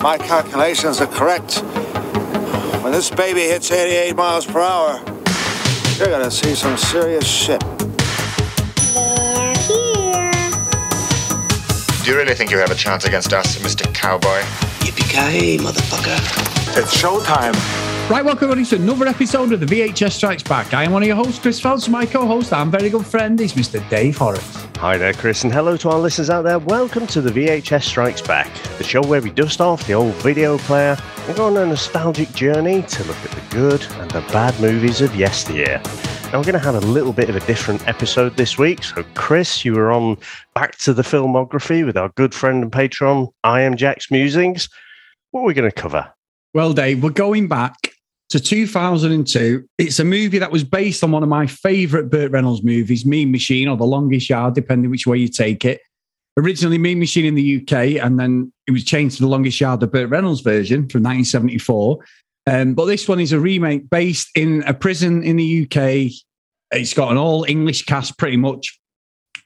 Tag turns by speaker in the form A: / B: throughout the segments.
A: my calculations are correct, when this baby hits 88 miles per hour, you're gonna see some serious shit.
B: They're here.
C: Do you really think you have a chance against us, Mr. Cowboy?
D: Yippee-ki-yay, motherfucker.
A: It's showtime.
E: Right, welcome everybody to another episode of the VHS Strikes Back. I am one of your hosts, Chris Phelps. My co-host and very good friend is Mr. Dave Horace.
F: Hi there, Chris, and hello to our listeners out there. Welcome to the VHS Strikes Back, the show where we dust off the old video player and go on a nostalgic journey to look at the good and the bad movies of yesteryear. Now, we're going to have a little bit of a different episode this week. So, Chris, you were on Back to the Filmography with our good friend and patron, I Am Jack's Musings. What are we going to cover?
E: Well, Dave, we're going back to 2002. It's a movie that was based on one of my favourite Burt Reynolds movies, Mean Machine or The Longest Yard, depending which way you take it. Originally Mean Machine in the UK, and then it was changed to The Longest Yard, the Burt Reynolds version from 1974. Um, but this one is a remake based in a prison in the UK. It's got an all English cast pretty much,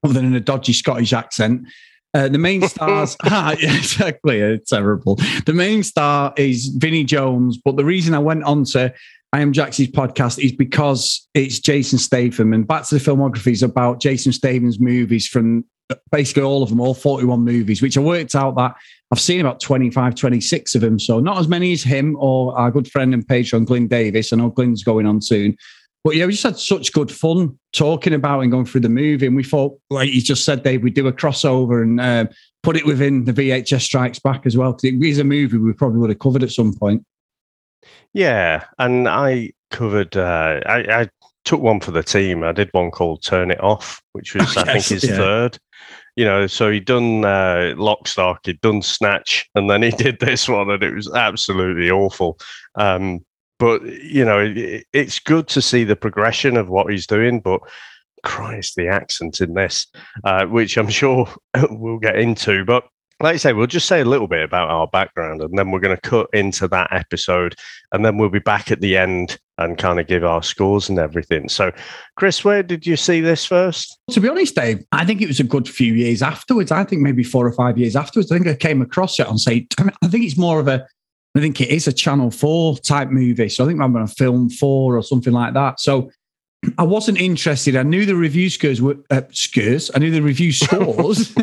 E: other than a dodgy Scottish accent. Uh, the main stars, ah, yeah, exactly, it's terrible. The main star is Vinnie Jones, but the reason I went on to I Am Jackson's podcast is because it's Jason Statham, and Back to the Filmography is about Jason Statham's movies from basically all of them, all 41 movies, which I worked out that I've seen about 25, 26 of them. So not as many as him or our good friend and patron, Glyn Davis. I know Glyn's going on soon. But yeah, we just had such good fun talking about and going through the movie. And we thought, like you just said, Dave, we'd do a crossover and uh, put it within the VHS Strikes Back as well. Because it is a movie we probably would have covered at some point.
F: Yeah, and I covered. Uh, I, I took one for the team. I did one called "Turn It Off," which was I think his
E: yeah.
F: third. You know, so he'd done uh, Lock, Stock, he'd done Snatch, and then he did this one, and it was absolutely awful. Um, but you know, it, it's good to see the progression of what he's doing. But Christ, the accent in this, uh, which I'm sure we'll get into. But like I say, we'll just say a little bit about our background, and then we're going to cut into that episode, and then we'll be back at the end and kind of give our scores and everything. So, Chris, where did you see this first?
E: To be honest, Dave, I think it was a good few years afterwards. I think maybe four or five years afterwards. I think I came across it on say, I think it's more of a, I think it is a Channel 4 type movie. So I think I'm on a film four or something like that. So I wasn't interested. I knew the review scores were uh, scores. I knew the review scores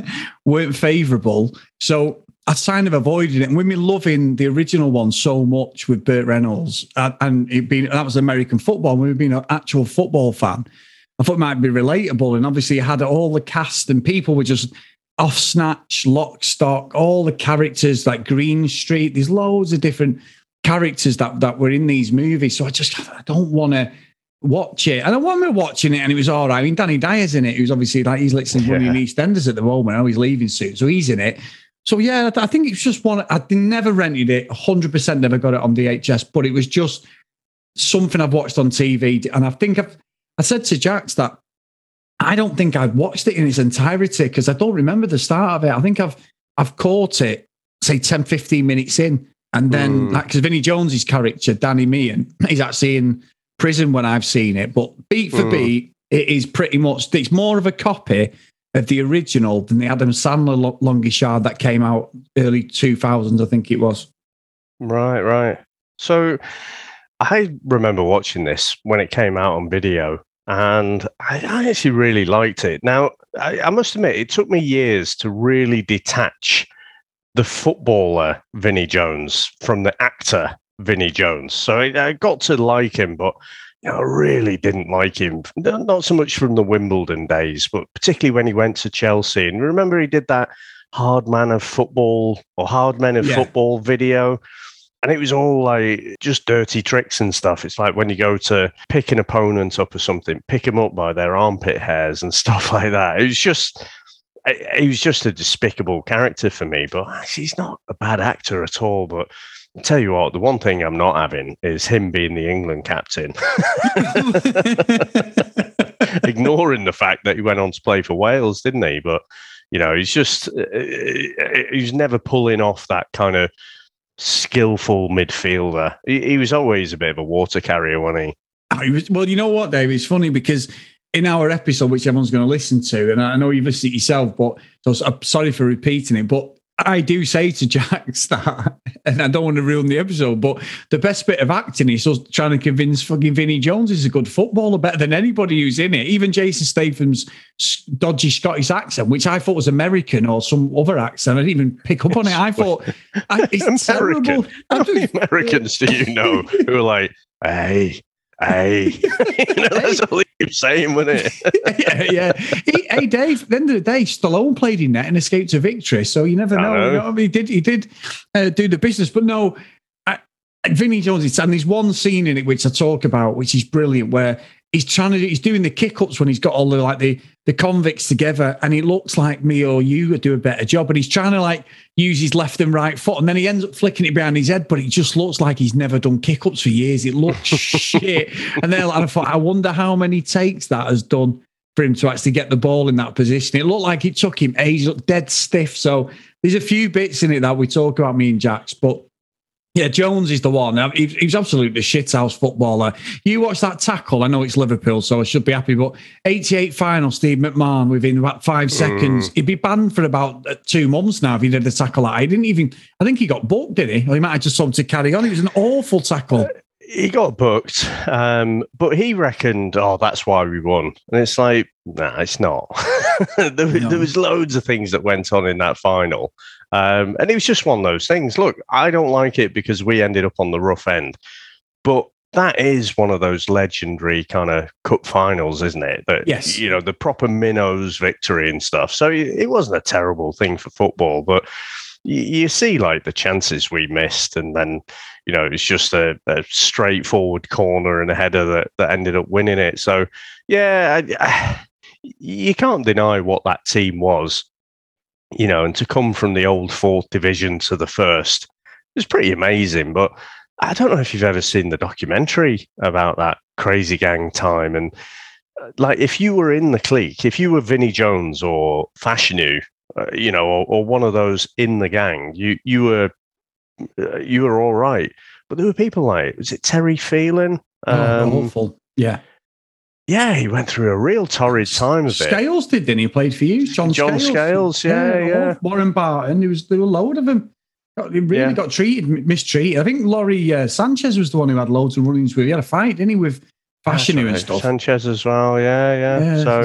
E: weren't favourable. So I kind of avoided it. And with me loving the original one so much with Burt Reynolds, and, and it being that was American football, and we've been an actual football fan. I thought it might be relatable. And obviously, you had all the cast and people were just off snatch, lock, stock, all the characters like Green Street. There's loads of different characters that, that were in these movies. So I just, I don't want to watch it. And I remember watching it and it was all right. I mean, Danny Dyer's in it, who's obviously like, he's literally running
F: Yeah.
E: EastEnders at the moment. I know he's leaving soon. So he's in it. So yeah, I think it's just one. I never rented it, 100% never got it on VHS, but it was just something I've watched on TV. And I think I've, I said to Jax that I don't think I've watched it in its entirety because I don't remember the start of it. I think I've I've caught it, say 10, 15 minutes in. And then,
F: Mm.
E: like, because Vinnie Jones's character, Danny Meehan, he's actually in prison when I've seen it. But beat for
F: Mm.
E: beat, it is pretty much, it's more of a copy of the original than the Adam Sandler Lo- Longest Yard that came out early 2000s, I think it was.
F: Right, right. So I remember watching this when it came out on video, and I, I actually really liked it. Now, I, I must admit, it took me years to really detach the footballer Vinnie Jones from the actor Vinnie Jones. So I, I got to like him, but you know, I really didn't like him. Not not so much from the Wimbledon days, but particularly when he went to Chelsea. And remember, he did that Hard Man of Football or Hard Men of
E: Yeah.
F: Football video. And it was all like just dirty tricks and stuff. It's like when you go to pick an opponent up or something, pick them up by their armpit hairs and stuff like that. It was just, he was just a despicable character for me. But he's not a bad actor at all. But I tell you what, the one thing I'm not having is him being the England captain, ignoring the fact that he went on to play for Wales, didn't he? But you know, he's just uh, he's never pulling off that kind of skillful midfielder. He, he was always a bit of a water carrier, wasn't he?
E: Oh, was- well, you know what, Dave? It's funny because in our episode, which everyone's going to listen to, and I know you've listened to yourself, but so I'm sorry for repeating it, but I do say to Jax that and I don't want to ruin the episode, but the best bit of acting is us trying to convince fucking Vinnie Jones is a good footballer, better than anybody who's in it. Even Jason Statham's dodgy Scottish accent, which I thought was American or some other accent. I didn't even pick up on it. I thought I, it's
F: American.
E: terrible.
F: How many Americans do you know who are like, hey, hey? you know, that's all he keeps saying, wasn't it?
E: yeah, yeah. He, hey, Dave. At the end of the day, Stallone played in that and escaped to victory. So you never know.
F: know.
E: You know I mean? He did. He did uh, do the business, but no. I, Vinnie Jones. It's and there's one scene in it which I talk about, which is brilliant, where he's trying to. do, He's doing the kick ups when he's got all the like the the convicts together, and it looks like me or you would do a better job. And he's trying to like use his left and right foot, and then he ends up flicking it behind his head, but it just looks like he's never done kick ups for years. It looks shit. And then I thought, I wonder how many takes that has done for him to actually get the ball in that position. It looked like it took him ages, looked dead stiff. So there's a few bits in it that we talk about, me and Jacks but yeah, Jones is the one. He, he was absolutely a shithouse footballer. You watch that tackle. I know it's Liverpool, so I should be happy. But 88 final, Steve McMahon, within about five seconds, he'd be banned for about uh, two months now if he did the tackle. Like, he didn't even. I think he got booked, did he? Or he might have just him to carry on. It was an awful tackle.
F: he got booked, um, but he reckoned, oh, that's why we won. And it's like, nah, it's not. there,
E: No.
F: there was loads of things that went on in that final. Um, and it was just one of those things. Look, I don't like it because we ended up on the rough end, but that is one of those legendary kind of cup finals, isn't it? That
E: Yes.
F: you know the proper minnows victory and stuff. So it, wasn't a terrible thing for football, but you, you see like the chances we missed, and then you know it's just a, a straightforward corner and a header that that ended up winning it. So yeah, I, you can't deny what that team was. You know, and to come from the old fourth division to the first was pretty amazing. But I don't know if you've ever seen the documentary about that crazy gang time. And uh, like, if you were in the clique, if you were Vinnie Jones or Fashanu, uh, you know, or, or one of those in the gang, you you were uh, you were all right. But there were people like, was it Terry Phelan?
E: Oh,
F: Um,
E: awful. Yeah.
F: Yeah, he went through a real torrid time of it.
E: Scales did, didn't he? He Played for you, John,
F: John Scales, yeah, yeah.
E: Warren Barton. There was there were a load of them. Got, he really
F: Yeah.
E: got treated, mistreated. I think Lawrie uh, Sanchez was the one who had loads of run-ins with. He had a fight, didn't he, with Fashanu and stuff.
F: Sanchez as well, yeah, yeah.
E: Yeah,
F: So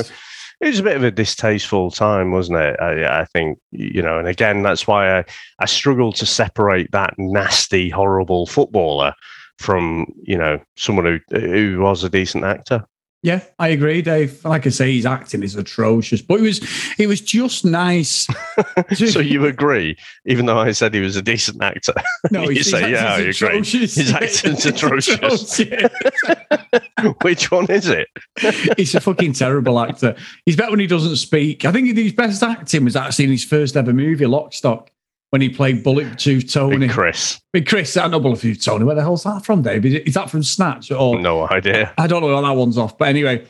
F: it was a bit of a distasteful time, wasn't it? I, I think you know, and again, that's why I, I struggle to separate that nasty, horrible footballer from you know someone who who was a decent actor.
E: Yeah, I agree, Dave. Like I say, his acting is atrocious, but it was it was just nice. to-
F: so you agree, even though I said he was a decent actor?
E: no,
F: you say, yeah, I
E: acting's
F: agree.
E: atrocious.
F: His acting's. Atrocious. Which one is it?
E: He's a fucking terrible actor. He's better when he doesn't speak. I think his best acting was actually in his first ever movie, Lockstock, when he played Bullet Tooth Tony.
F: Big Chris.
E: Big Chris, I know Bullet Tooth Tony. Where the hell's that from, Dave? Is, that from Snatch? Or
F: No idea.
E: I don't know where that one's off. But anyway,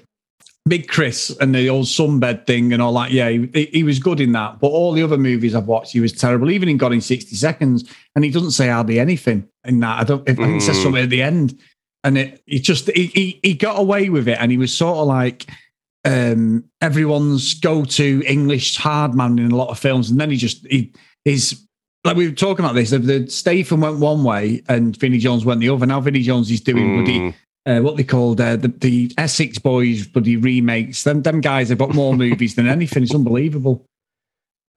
E: Big Chris and the old sunbed thing and all that. Yeah, he, he was good in that. But all the other movies I've watched, he was terrible. Even in Gone in 60 Seconds. And he doesn't say hardly anything in that. I don't, if, think he says
F: Mm.
E: something at the end. And it, it just, he, he, he got away with it. And he was sort of like um, everyone's go to English hard man in a lot of films. And then he just, he, his, like we were talking about this, the, the Statham went one way and Vinnie Jones went the other. Now Vinnie Jones is doing bloody
F: Mm.
E: uh, what they called uh, the, the Essex Boys bloody remakes. Them, them guys have got more movies than anything. It's unbelievable.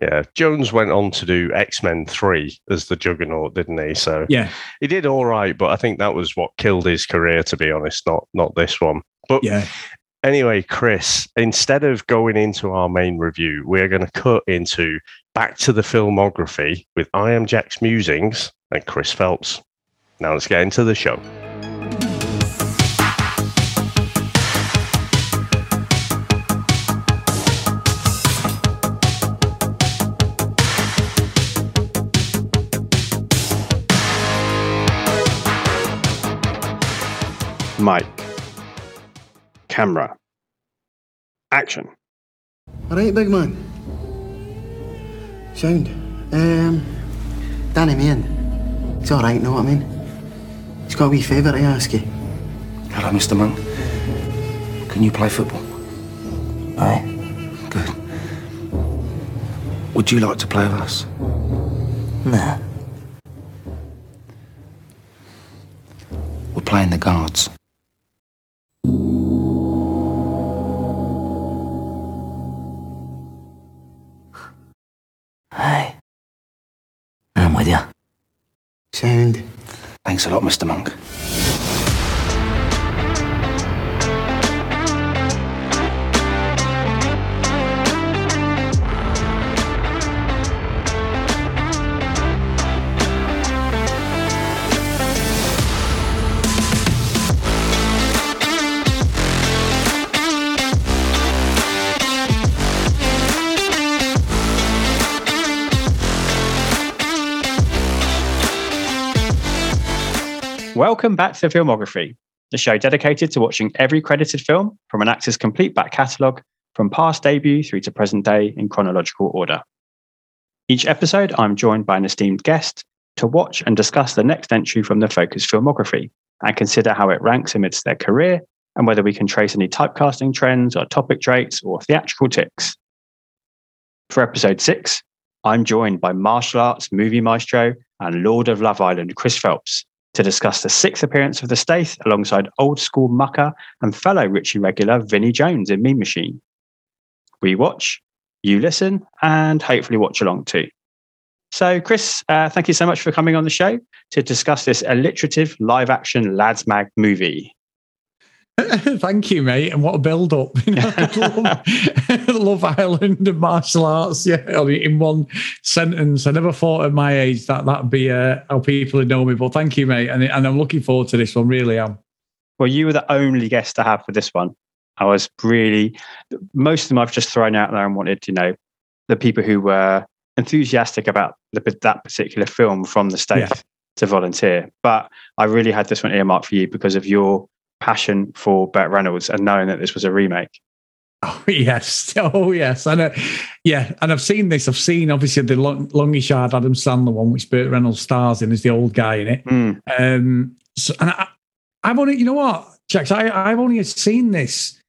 F: Yeah, Jones went on to do X Men Three as the Juggernaut, didn't he? So
E: Yeah,
F: he did all right, but I think that was what killed his career, to be honest. Not not this one. But
E: yeah.
F: anyway, Chris, instead of going into our main review, we're going to cut into back to the filmography with I Am Jack's musings and Chris Phelps. Now let's get into the show.
G: Mike. Camera. Action.
H: All right, big man. Sound. Um, Danny Meehan. It's all right, know what I mean? He's got a wee favour to ask you.
D: Hello, Mr. Monk. Can you play football? Aye. Good. Would you like to play with us?
H: No.
D: We're playing the guards. With you.
H: Sound.
D: Thanks a lot, Mr. Monk.
I: Welcome back to Filmography, the show dedicated to watching every credited film from an actor's complete back catalogue from past debut through to present day in chronological order. Each episode, I'm joined by an esteemed guest to watch and discuss the next entry from the Focus filmography and consider how it ranks amidst their career and whether we can trace any typecasting trends or topic traits or theatrical ticks. For episode six, I'm joined by martial arts movie maestro and Lord of Love Island, Chris Phelps, to discuss the sixth appearance of the Stath alongside old school mucker and fellow Ritchie regular Vinnie Jones in Mean Machine. We watch, you listen, and hopefully watch along too. So, Chris, uh, thank you so much for coming on the show to discuss this alliterative live action Lads Mag movie.
E: Thank you, mate. And what a build up. You know, love, love Island and martial arts. Yeah, I mean, in one sentence. I never thought at my age that that'd be uh, how people would know me. But thank you, mate. And, and I'm looking forward to this one, really am.
I: Well, you were the only guest to have for this one. I was really, most of them I've just thrown out there and wanted, you know, the people who were enthusiastic about the, that particular film from the state
E: Yeah.
I: to volunteer. But I really had this one earmarked for you because of your passion for Burt Reynolds and knowing that this was a remake.
E: Oh yes, oh yes, and uh, yeah, and I've seen this. I've seen obviously the long, Longest Yard Adam Sandler one, which Burt Reynolds stars in as the old guy in it.
I: Mm.
E: Um, so, and I, I've only, you know what, Jax, I, I've only seen this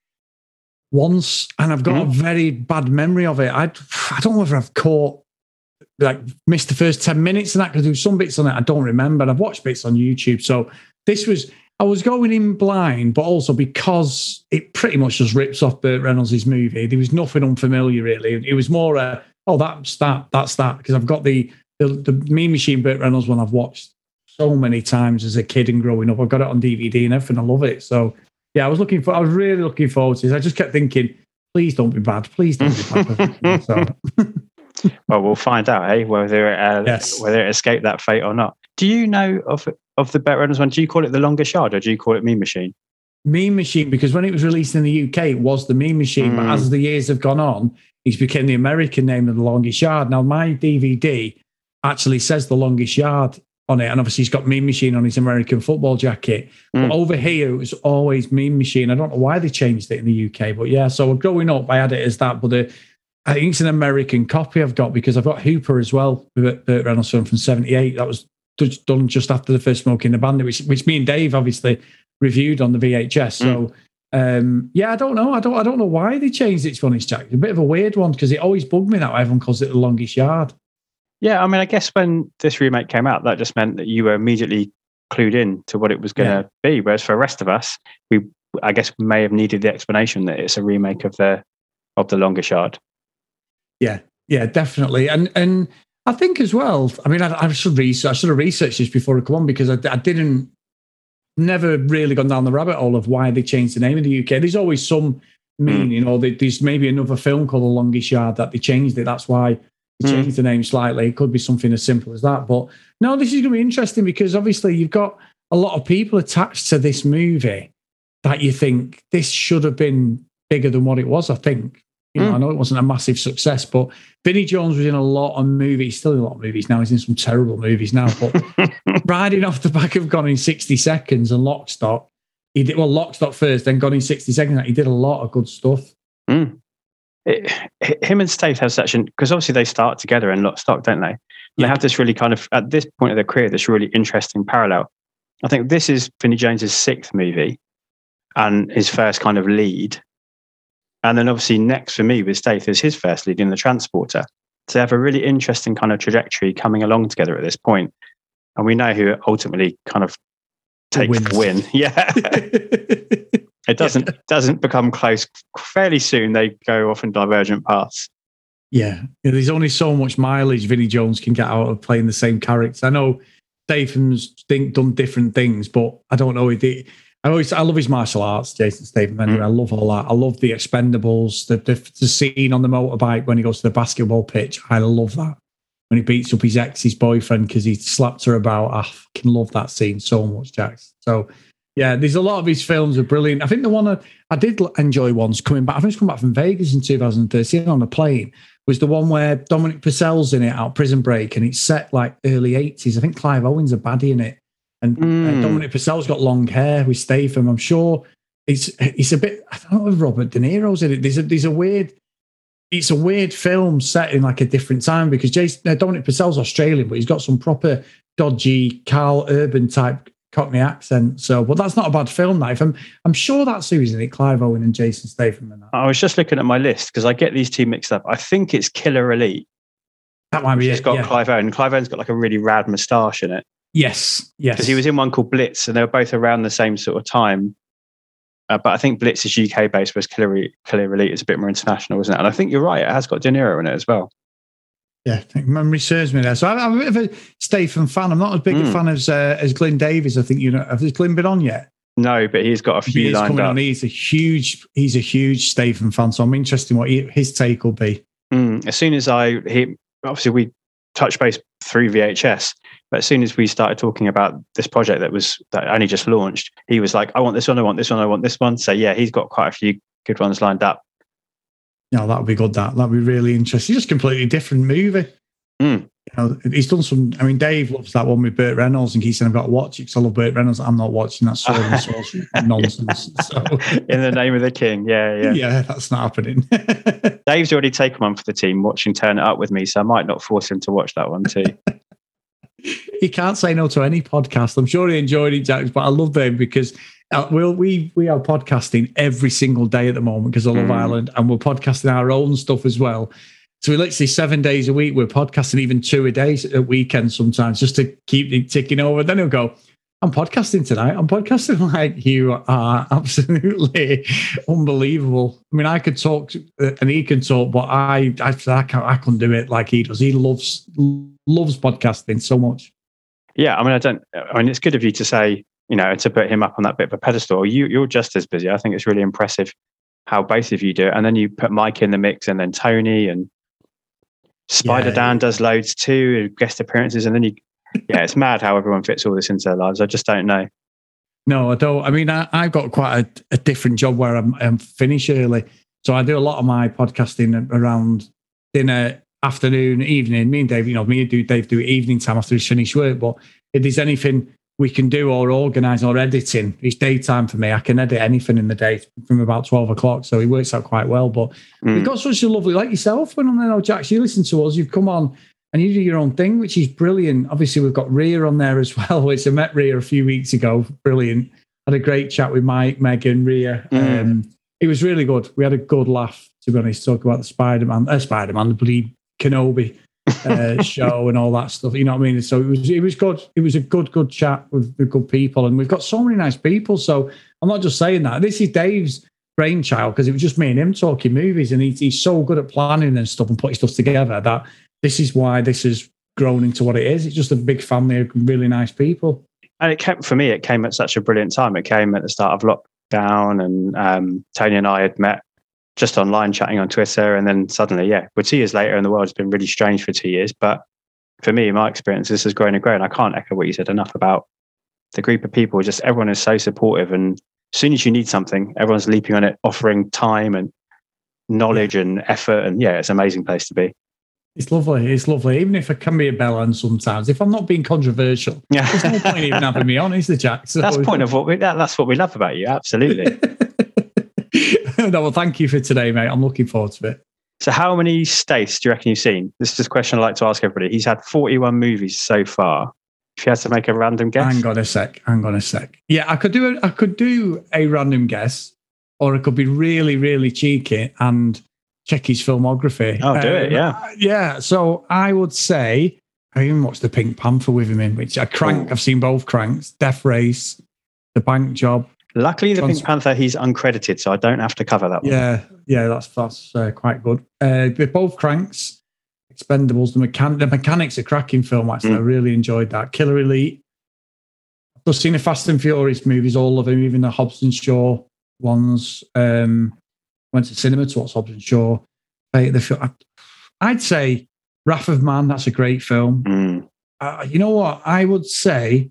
E: once, and I've got a very bad memory of it. I, I don't know whether I've caught like missed the first ten minutes and that because there was some bits on it I don't remember. And I've watched bits on YouTube, so this was. I was going in blind, but also because it pretty much just rips off Burt Reynolds' movie. There was nothing unfamiliar really. It was more a, oh, that's that, that's that. Because I've got the the, the Mean Machine Burt Reynolds one I've watched so many times as a kid and growing up. I've got it on DVD and everything. I love it. So yeah, I was looking for. I was really looking forward to this. I just kept thinking, please don't be bad. Please don't be bad. so,
I: Well, we'll find out, eh, whether it, uh,
E: Yes.
I: whether it escaped that fate or not. Do you know of of the Burt Reynolds one? Do you call it the longest yard or do you call it Mean Machine?
E: Mean Machine, because when it was released in the UK, it was the Mean Machine. But
I: Mm.
E: as the years have gone on, it's become the American name of the Longest Yard. Now, my DVD actually says the Longest Yard on it, and obviously he's got Mean Machine on his American football jacket.
I: Mm.
E: But over here, it was always Mean Machine. I don't know why they changed it in the UK, but yeah. So growing up, I had it as that. But the, I think it's an American copy I've got because I've got Hooper as well, Burt Reynolds from '78. That was done just after the first Smokey and the Bandit, which which me and Dave obviously reviewed on the VHS. So um, yeah, I don't know. I don't I don't know why they changed it to Honest Jack. It's a bit of a weird one because it always bugged me that everyone calls it the longest yard.
I: Yeah, I mean, I guess when this remake came out, that just meant that you were immediately clued in to what it was going to be. Whereas for the rest of us, we, I guess, may have needed the explanation that it's a remake of the of the longest yard.
E: Yeah, yeah, definitely. And and I think as well. I mean, I, I should research. I should have researched this before I come on because I, I didn't. Never really gone down the rabbit hole of why they changed the name of the UK. There's always some meaning, or they, there's maybe another film called The Longest Yard that they changed it. That's why they
I: Mm.
E: changed the name slightly. It could be something as simple as that. But no, this is going to be interesting because obviously you've got a lot of people attached to this movie that you think this should have been bigger than what it was. I think. You know,
I: Mm.
E: I know it wasn't a massive success, but Vinnie Jones was in a lot of movies, still in a lot of movies now. He's in some terrible movies now, but riding off the back of Gone in 60 Seconds and Lock Stock, he did well, Lock Stock first, then Gone in 60 Seconds. He did a lot of good stuff.
I: Mm. It, him and Stath have such an because obviously they start together in Lock Stock, don't they? And They have this really kind of at this point of their career, this really interesting parallel. I think this is Vinnie Jones's sixth movie and his first kind of lead. And then obviously next for me with Stath is his first lead in the Transporter. So they have a really interesting kind of trajectory coming along together at this point. And we know who ultimately kind of take
E: wins.
I: the win. Yeah. It doesn't doesn't become close fairly soon. They go off in divergent paths.
E: Yeah, Yeah, there's only so much mileage Vinnie Jones can get out of playing the same character. I know Statham's think, done different things, but I don't know if it. I always I love his martial arts, Jason Statham. Anyway, mm. I love all that. I love the Expendables, the, the the scene on the motorbike when he goes to the basketball pitch. I love that when he beats up his ex's boyfriend because he slapped her about. I fucking love that scene so much, Jax. So yeah, there's a lot of his films are brilliant. I think the one I, I did enjoy once coming back. I think it's come back from Vegas in 2013 on a plane. Was the one where Dominic Purcell's in it out Prison Break, and it's set like early 80s. I think Clive Owen's a baddie in it, and uh,
I: Mm.
E: Dominic Purcell's got long hair with Statham. I'm sure it's it's a bit. I don't know if Robert De Niro's in it. There's a there's a weird. It's a weird film set in like a different time because Jason, uh, Dominic Purcell's Australian, but he's got some proper dodgy Karl Urban type Cockney accent. So, but that's not a bad film. That if I'm, I'm sure that's who's in it, Clive Owen and Jason Statham, and that.
I: I was just looking at my list because I get these two mixed up. I think it's Killer Elite.
E: That might be
I: It's
E: it.
I: got
E: yeah.
I: Clive Owen. Clive Owen's got like a really rad moustache in it
E: Yes, yes.
I: because he was in one called Blitz, and they were both around the same sort of time. Uh, but I think Blitz is UK based, whereas Killer, Killer Elite is a bit more international, isn't it? And I think you're right; it has got De Niro in it as well.
E: Yeah, I think memory serves me there. So I'm, I'm a bit of a Statham fan. I'm not as big a
I: Mm.
E: fan as uh, as Glyn Davies. I think you know. Has Glyn been on yet?
I: No, but he's got a few
E: is
I: lined
E: coming
I: up.
E: on. He's a huge. He's a huge Statham fan. So I'm interested in what he, his take will be.
I: Mm, as soon as I he obviously we touch base through VHS, but as soon as we started talking about this project that was that only just launched, he was like, "I want this one, I want this one, I want this one." So yeah, he's got quite a few good ones lined up.
E: Yeah, that would be good. That that'd be really interesting. Just completely different movie.
I: Mm.
E: You know, he's done some. I mean, Dave loves that one with Burt Reynolds, and he's saying I've got to watch it because I love Burt Reynolds. I'm not watching that sword and sorcery nonsense. So
I: In the name of the king, yeah, yeah.
E: yeah. that's not happening.
I: Dave's already taken one for the team, watching Turn It Up with me, so I might not force him to watch that one too.
E: he can't say no to any podcast. I'm sure he enjoyed it, Jack, but I love Dave because uh, we'll, we we are podcasting every single day at the moment because I love
I: Mm.
E: Island, and we're podcasting our own stuff as well. So we literally seven days a week. We're podcasting even two a day at weekends sometimes just to keep it ticking over. Then he'll go, I'm podcasting tonight. I'm podcasting like you are absolutely unbelievable. I mean, I could talk uh, and he can talk, but I I, I, can't, I couldn't do it like he does. He loves loves podcasting so much.
I: yeah, I mean, I don't. I mean, it's good of you to say, you know, to put him up on that bit of a pedestal. You, you're just as busy. I think it's really impressive how both of you do it. And then you put Mike in the mix, and then Tony and Spider
E: Yeah.
I: Dan does loads too, guest appearances, and then you. Yeah, it's mad how everyone fits all this into their lives. I just don't know.
E: No, I don't. I mean, I, I've got quite a, a different job where I'm, I'm finish early. So I do a lot of my podcasting around dinner, afternoon, evening. Me and Dave, you know, me and do Dave do evening time after he's finished work. But if there's anything we can do or organise or editing, it's daytime for me. I can edit anything in the day from about 12 o'clock. So it works out quite well. But
I: Mm.
E: we've got such a lovely, like yourself, when on there, Jack, you listen to us, you've come on and you do your own thing, which is brilliant. Obviously, we've got Rhea on there as well, which I met Rhea a few weeks ago. Brilliant. Had a great chat with Mike, Megan, Rhea.
I: Mm.
E: Um, it was really good. We had a good laugh, to be honest, talk about the Spider Man, uh, Spider Man, the bloody Kenobi uh, show and all that stuff. You know what I mean? So it was, it was good. It was a good, good chat with, with good people. And we've got so many nice people. So I'm not just saying that. This is Dave's brainchild because it was just me and him talking movies. And he, he's so good at planning and stuff and putting stuff together that this is why this has grown into what it is. It's just a big family of really nice people.
I: and it came for me it came at such a brilliant time. It came at the start of lockdown and um, tony and i had met just online chatting on twitter and then suddenly yeah we're two years later and the world's been really strange for two years. But for me my experience this has grown and grown. I can't echo what you said enough about the group of people. Just everyone is so supportive and as soon as you need something everyone's leaping on it offering time and knowledge and effort and yeah it's an amazing place to be
E: It's lovely. It's lovely. Even if I can be a bellend sometimes, if I'm not being controversial,
I: yeah
E: there's no point even having me on, is there, Jack? So-
I: that's the point of what we that, that's what we love about you absolutely
E: no, well, thank you for today, mate. I'm looking forward to it.
I: So, how many states do you reckon you've seen? This is just a question I like to ask everybody. He's had 41 movies so far. If you had to make a random guess,
E: Hang on a sec. Hang on a sec. Yeah, I could do a, I could do a random guess, or it could be really, really cheeky and check his filmography.
I: Oh, do it,
E: Um,
I: yeah.
E: yeah. So I would say I even watched the Pink Panther with him in, which I crank.
I: Ooh.
E: I've seen both cranks. Death Race. The Bank Job.
I: Luckily, the
E: Trans-
I: Pink Panther, he's uncredited, so I don't have to cover that one.
E: Yeah, yeah, that's that's uh, quite good. Uh, both cranks. Expendables. The mechan- the mechanics a cracking film. Actually, I
I: Mm.
E: really enjoyed that. Killer Elite. I've seen the Fast and Furious movies, all of them, even the Hobbs and Shaw ones. Um, went to cinema to watch Hobbs and Shaw. Fate the film. I'd say Wrath of Man. That's a great film.
I: Mm.
E: Uh, you know what? I would say,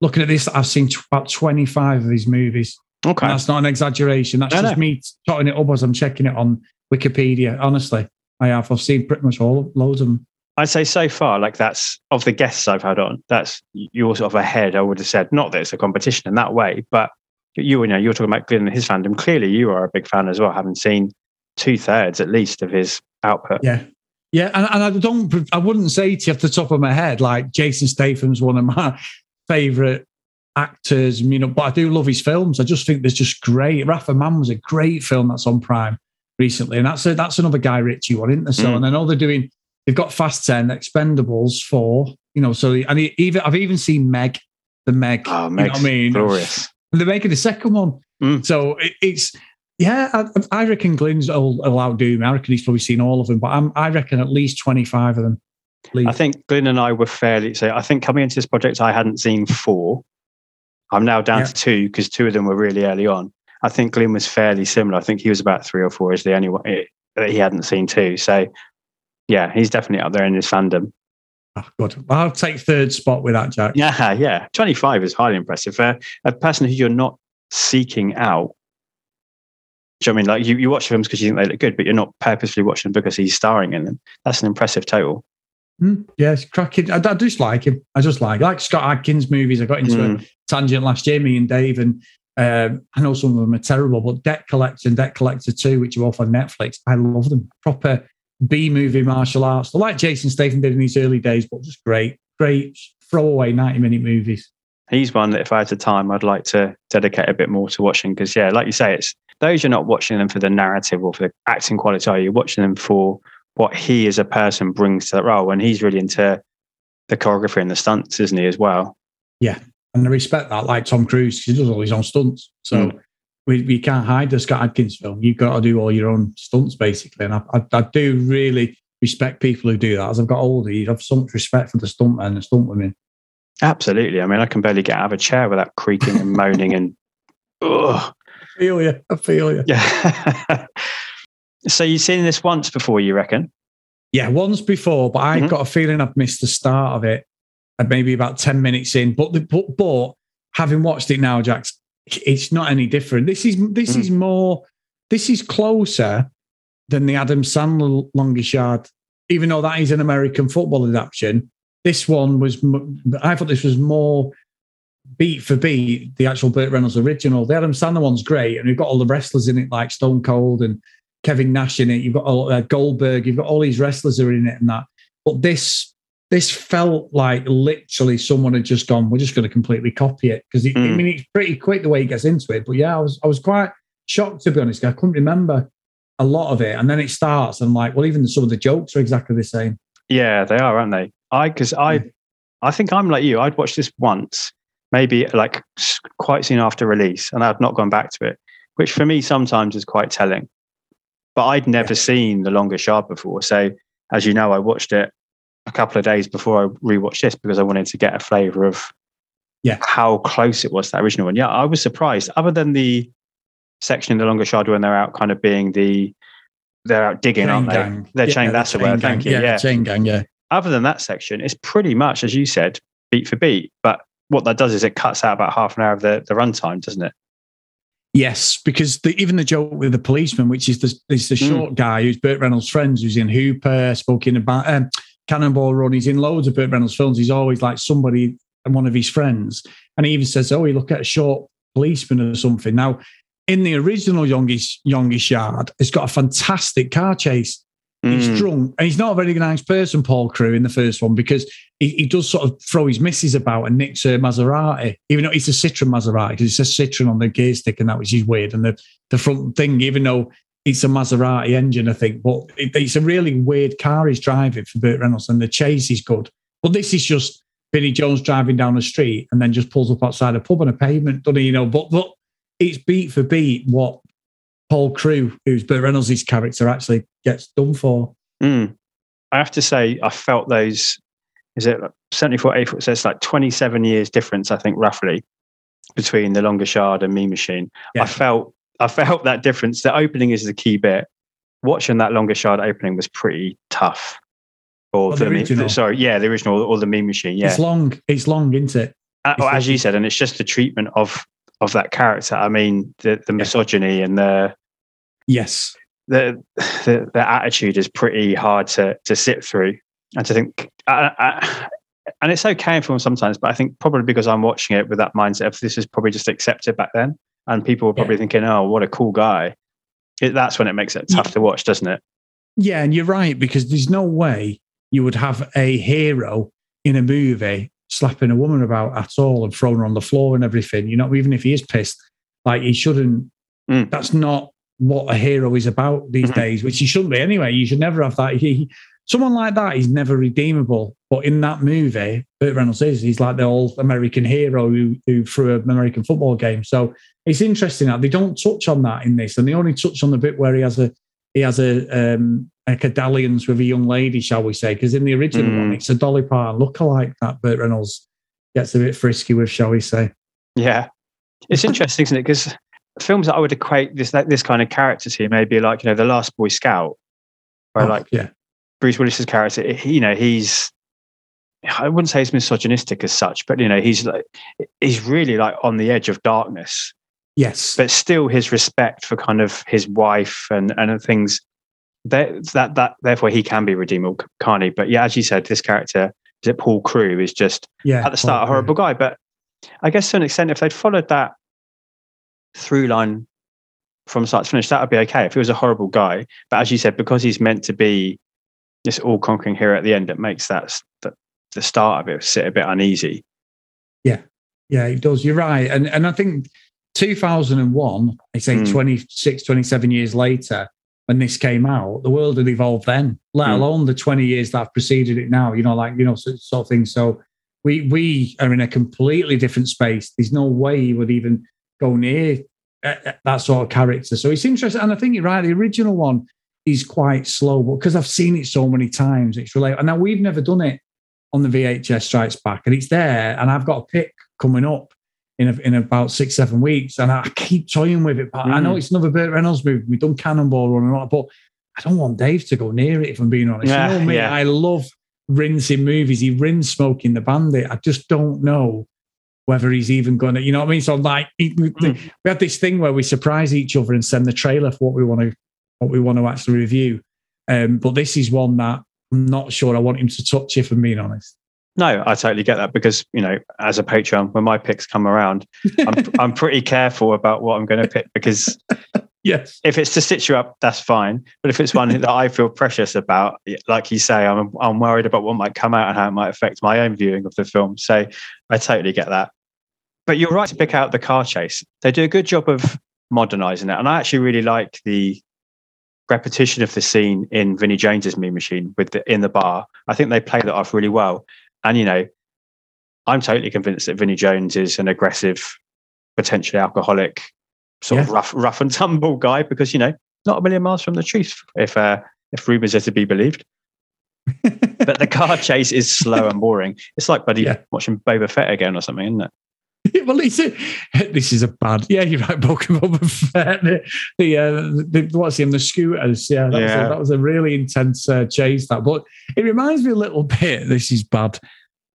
E: looking at this, I've seen t- about twenty-five of these movies.
I: Okay.
E: And that's not an exaggeration. That's
I: No,
E: just
I: no.
E: me totting it up as I'm checking it on Wikipedia. Honestly, I have. I've seen pretty much all loads of them.
I: I'd say so far, like that's of the guests I've had on, that's you're sort of ahead. I would have said not that it's a competition in that way, but you, you know, you're talking about Glenn and his fandom. Clearly, you are a big fan as well, having seen two thirds at least of his output.
E: Yeah. Yeah, and, and I don't, I wouldn't say to you off the top of my head like Jason Statham's one of my favorite actors, you know, but I do love his films. I just think there's just great. Wrath of Man was a great film that's on Prime recently, and that's a, that's another Guy Ritchie one, isn't there? So,
I: Mm.
E: and I know they're doing, they've got Fast Ten, Expendables four, you know. So, and he- even I've even seen Meg, the Meg.
I: Oh,
E: you know I mean?
I: glorious.
E: They're making the second one.
I: Mm.
E: So it, it's yeah, I, I reckon Glenn's will, will outdo me. I reckon he's probably seen all of them, but I'm, I reckon at least 25 of them. Least.
I: I think Glyn and I were fairly. So I think coming into this project, I hadn't seen four. I'm now down
E: Yeah.
I: to two because two of them were really early on. I think Glyn was fairly similar. I think he was about three or four is the only one eh, that he hadn't seen two. So yeah, he's definitely up there in his fandom.
E: Oh, good. I'll take third spot with that, Jack.
I: Yeah, yeah. 25 is highly impressive. For a person who you're not seeking out, do you know what I mean? Like you, you watch films because you think they look good, but you're not purposely watching them because he's starring in them. That's an impressive total.
E: Mm, yes, cracking. I, I just like him. I just like like Scott Adkins movies. I got into
I: Mm.
E: a tangent last year, me and Dave, and um, I know some of them are terrible, but Debt Collector and Debt Collector 2, which are both on Netflix, I love them. Proper B movie martial arts. They're like Jason Statham did in his early days, but just great, great throwaway 90 minute movies.
I: He's one that if I had the time, I'd like to dedicate a bit more to watching because, yeah, like you say, it's those you're not watching them for the narrative or for the acting quality. Are you watching them for what he as a person brings to that role? And he's really into the choreography and the stunts, isn't he, as well?
E: Yeah. And I respect that, like Tom Cruise, he does all his own stunts. So
I: Mm.
E: We, we can't hide the Scott Adkins film. You've got to do all your own stunts, basically. And I, I, I do really respect people who do that. As I've got older, you have so much respect for the stuntmen and the stunt women.
I: Absolutely. I mean, I can barely get out of a chair without creaking and moaning and. Ugh.
E: I feel you. I feel you.
I: Yeah. so you've seen this once before, you reckon?
E: Yeah, once before, but I've
I: Mhm.
E: got a feeling I've missed the start of it. Maybe about 10 minutes in. But the but, but having watched it now, Jax, it's not any different. This is this
I: Mm.
E: is more this is closer than the Adam Sandler longest yard, even though that is an American football adaptation. This one was I thought this was more beat for beat, the actual Burt Reynolds original. The Adam Sandler one's great, and you've got all the wrestlers in it, like Stone Cold and Kevin Nash in it. You've got all, uh, Goldberg. You've got all these wrestlers are in it and that. But this this felt like literally someone had just gone. We're just going to completely copy it because I
I: Mm.
E: mean it's pretty quick the way he gets into it. But yeah, I was I was quite shocked to be honest. I couldn't remember a lot of it, and then it starts. And like, well, even some of the jokes are exactly the same.
I: Yeah, they are, aren't they? I because I, I think I'm like you. I'd watched this once, maybe like quite soon after release, and I've not gone back to it, which for me sometimes is quite telling. But I'd never seen The Longest Yard before, so as you know, I watched it a couple of days before I rewatched this because I wanted to get a flavour of
E: Yeah.
I: how close it was to that original one. Yeah, I was surprised. Other than the section in The longer Yard when they're out, kind of being the they're out digging, aren't they? They're chain. That's the
E: chain
I: word.
E: gang.
I: Thank you.
E: Yeah,
I: yeah
E: chain gang. Yeah.
I: other than that section, it's pretty much as you said, beat for beat. But what that does is it cuts out about half an hour of the, the runtime, doesn't it?
E: Yes, because the, even the joke with the policeman, which is the is the
I: Mm.
E: short guy who's Burt Reynolds' friends, who's in Hooper, spoke in about um, Cannonball Run. He's in loads of Burt Reynolds films. He's always like somebody and one of his friends, and he even says, "Oh, you look at a short policeman or something." Now, in the original Longest Longest Yard, it's got a fantastic car chase. He's
I: Mm.
E: drunk and he's not a very nice person, Paul Crewe, in the first one because he, he does sort of throw his misses about and nicks her Maserati, even though it's a Citroen Maserati because it says Citroen on the gear stick and that which is weird. And the, the front thing, even though it's a Maserati engine, I think, but it, it's a really weird car he's driving for Burt Reynolds and the chase is good. But this is just Vinnie Jones driving down the street and then just pulls up outside a pub on a pavement, doesn't he? You know, but but it's beat for beat what Paul Crewe, who's Burt Reynolds' character, actually gets done for.
I: Mm. I have to say, I felt those. Is it 74, 8 foot? So it's like 27 years difference, I think, roughly, between the Longest Yard and Mean Machine.
E: Yeah.
I: I felt I felt that difference. The opening is the key bit. Watching that Longest Yard opening was pretty tough. Or
E: Oh, the
I: the, Me-
E: original?
I: sorry, yeah, the original or the Mean Machine. Yeah,
E: It's long. It's long, isn't it?
I: Uh, well, as you said, and it's just the treatment of of that character. I mean, the the misogyny and the
E: Yes.
I: the the, the attitude is pretty hard to to sit through and to think. I, I, and it's okay in film sometimes, but I think probably because I'm watching it with that mindset of this is probably just accepted back then, and people were probably thinking, "Oh, what a cool guy." It, that's when it makes it tough to watch, doesn't it?
E: Yeah, and you're right because there's no way you would have a hero in a movie slapping a woman about at all and throwing her on the floor and everything. You know, even if he is pissed, like he shouldn't.
I: Mm.
E: That's not what a hero is about these
I: Mhm.
E: days, which he shouldn't be anyway. You should never have that. He- someone like that is never redeemable. But in that movie, Burt Reynolds is. He's like the old American hero who, who threw an American football game. So it's interesting that they don't touch on that in this, and they only touch on the bit where he has a he has a um, like a dalliance with a young lady, shall we say? Because in the original
I: Mm.
E: one, it's a Dolly Parton lookalike that Burt Reynolds gets a bit frisky with, shall we say?
I: Yeah, it's interesting, isn't it? Because films that I would equate this this kind of character to maybe like you know, the Last Boy Scout, where
E: Oh,
I: like
E: yeah,
I: Bruce Willis's character, he, you know, he's I wouldn't say he's misogynistic as such, but you know, he's like he's really like on the edge of darkness,
E: yes,
I: but still his respect for kind of his wife and and things that that that therefore he can be redeemable, can't he? But yeah, as you said, this character, is it Paul Crewe, is just
E: yeah.
I: at the start a horrible guy. But I guess to an extent, if they'd followed that through line from start to finish, that would be okay. If he was a horrible guy, but as you said, because he's meant to be this all conquering hero at the end, it makes that, that the start of it sit a bit uneasy.
E: Yeah, yeah, it does. You're right. And and I think 2001, I say
I: Mm.
E: 26, 27 years later, when this came out, the world had evolved then, let
I: Mm.
E: alone the 20 years that have preceded it now, you know, like, you know, sort sort of thing. So we we are in a completely different space. There's no way you would even go near uh, uh, that sort of character. So it's interesting. And I think you're right. The original one is quite slow, but because I've seen it so many times, it's related. and now we've never done it on the VHS Strikes Back, and it's there. And I've got a pick coming up in a, in about six seven weeks, and I keep toying with it. But I know
I: Mm.
E: it's another Burt Reynolds movie. We've done Cannonball Run and all, but I don't want Dave to go near it. If I'm being honest,
I: Yeah,
E: you know me,
I: yeah.
E: I love rinsing movies. He rinsed Smokey and the Bandit. I just don't know whether he's even going to, you know what I mean? So like,
I: Mm.
E: we have this thing where we surprise each other and send the trailer for what we want to what we want to actually review. Um, but this is one that I'm not sure I want him to touch. If I'm being honest.
I: No, I totally get that because, you know, as a Patreon, when my picks come around, I'm, I'm pretty careful about what I'm going to pick because
E: Yes.
I: if it's to stitch you up, that's fine. But if it's one that I feel precious about, like you say, I'm I'm worried about what might come out and how it might affect my own viewing of the film. So I totally get that. But you're right to pick out the car chase. They do a good job of modernizing it, and I actually really like the repetition of the scene in Vinnie Jones's Mean Machine with the in the bar. I think they play that off really well. And you know, I'm totally convinced that Vinnie Jones is an aggressive, potentially alcoholic, sort of rough, rough and tumble guy because you know, not a million miles from the truth, if uh, if rumors are to be believed. but the car chase is slow and boring. It's like buddy
E: Yeah.
I: watching Boba Fett again or something, isn't it?
E: well, it's a, this is a bad. Yeah, you're right. Pokemon Fett. The, the, uh, the what's him? The scooters. Yeah, that, Was, a, that was a really intense uh, chase. That, but it reminds me a little bit. This is bad.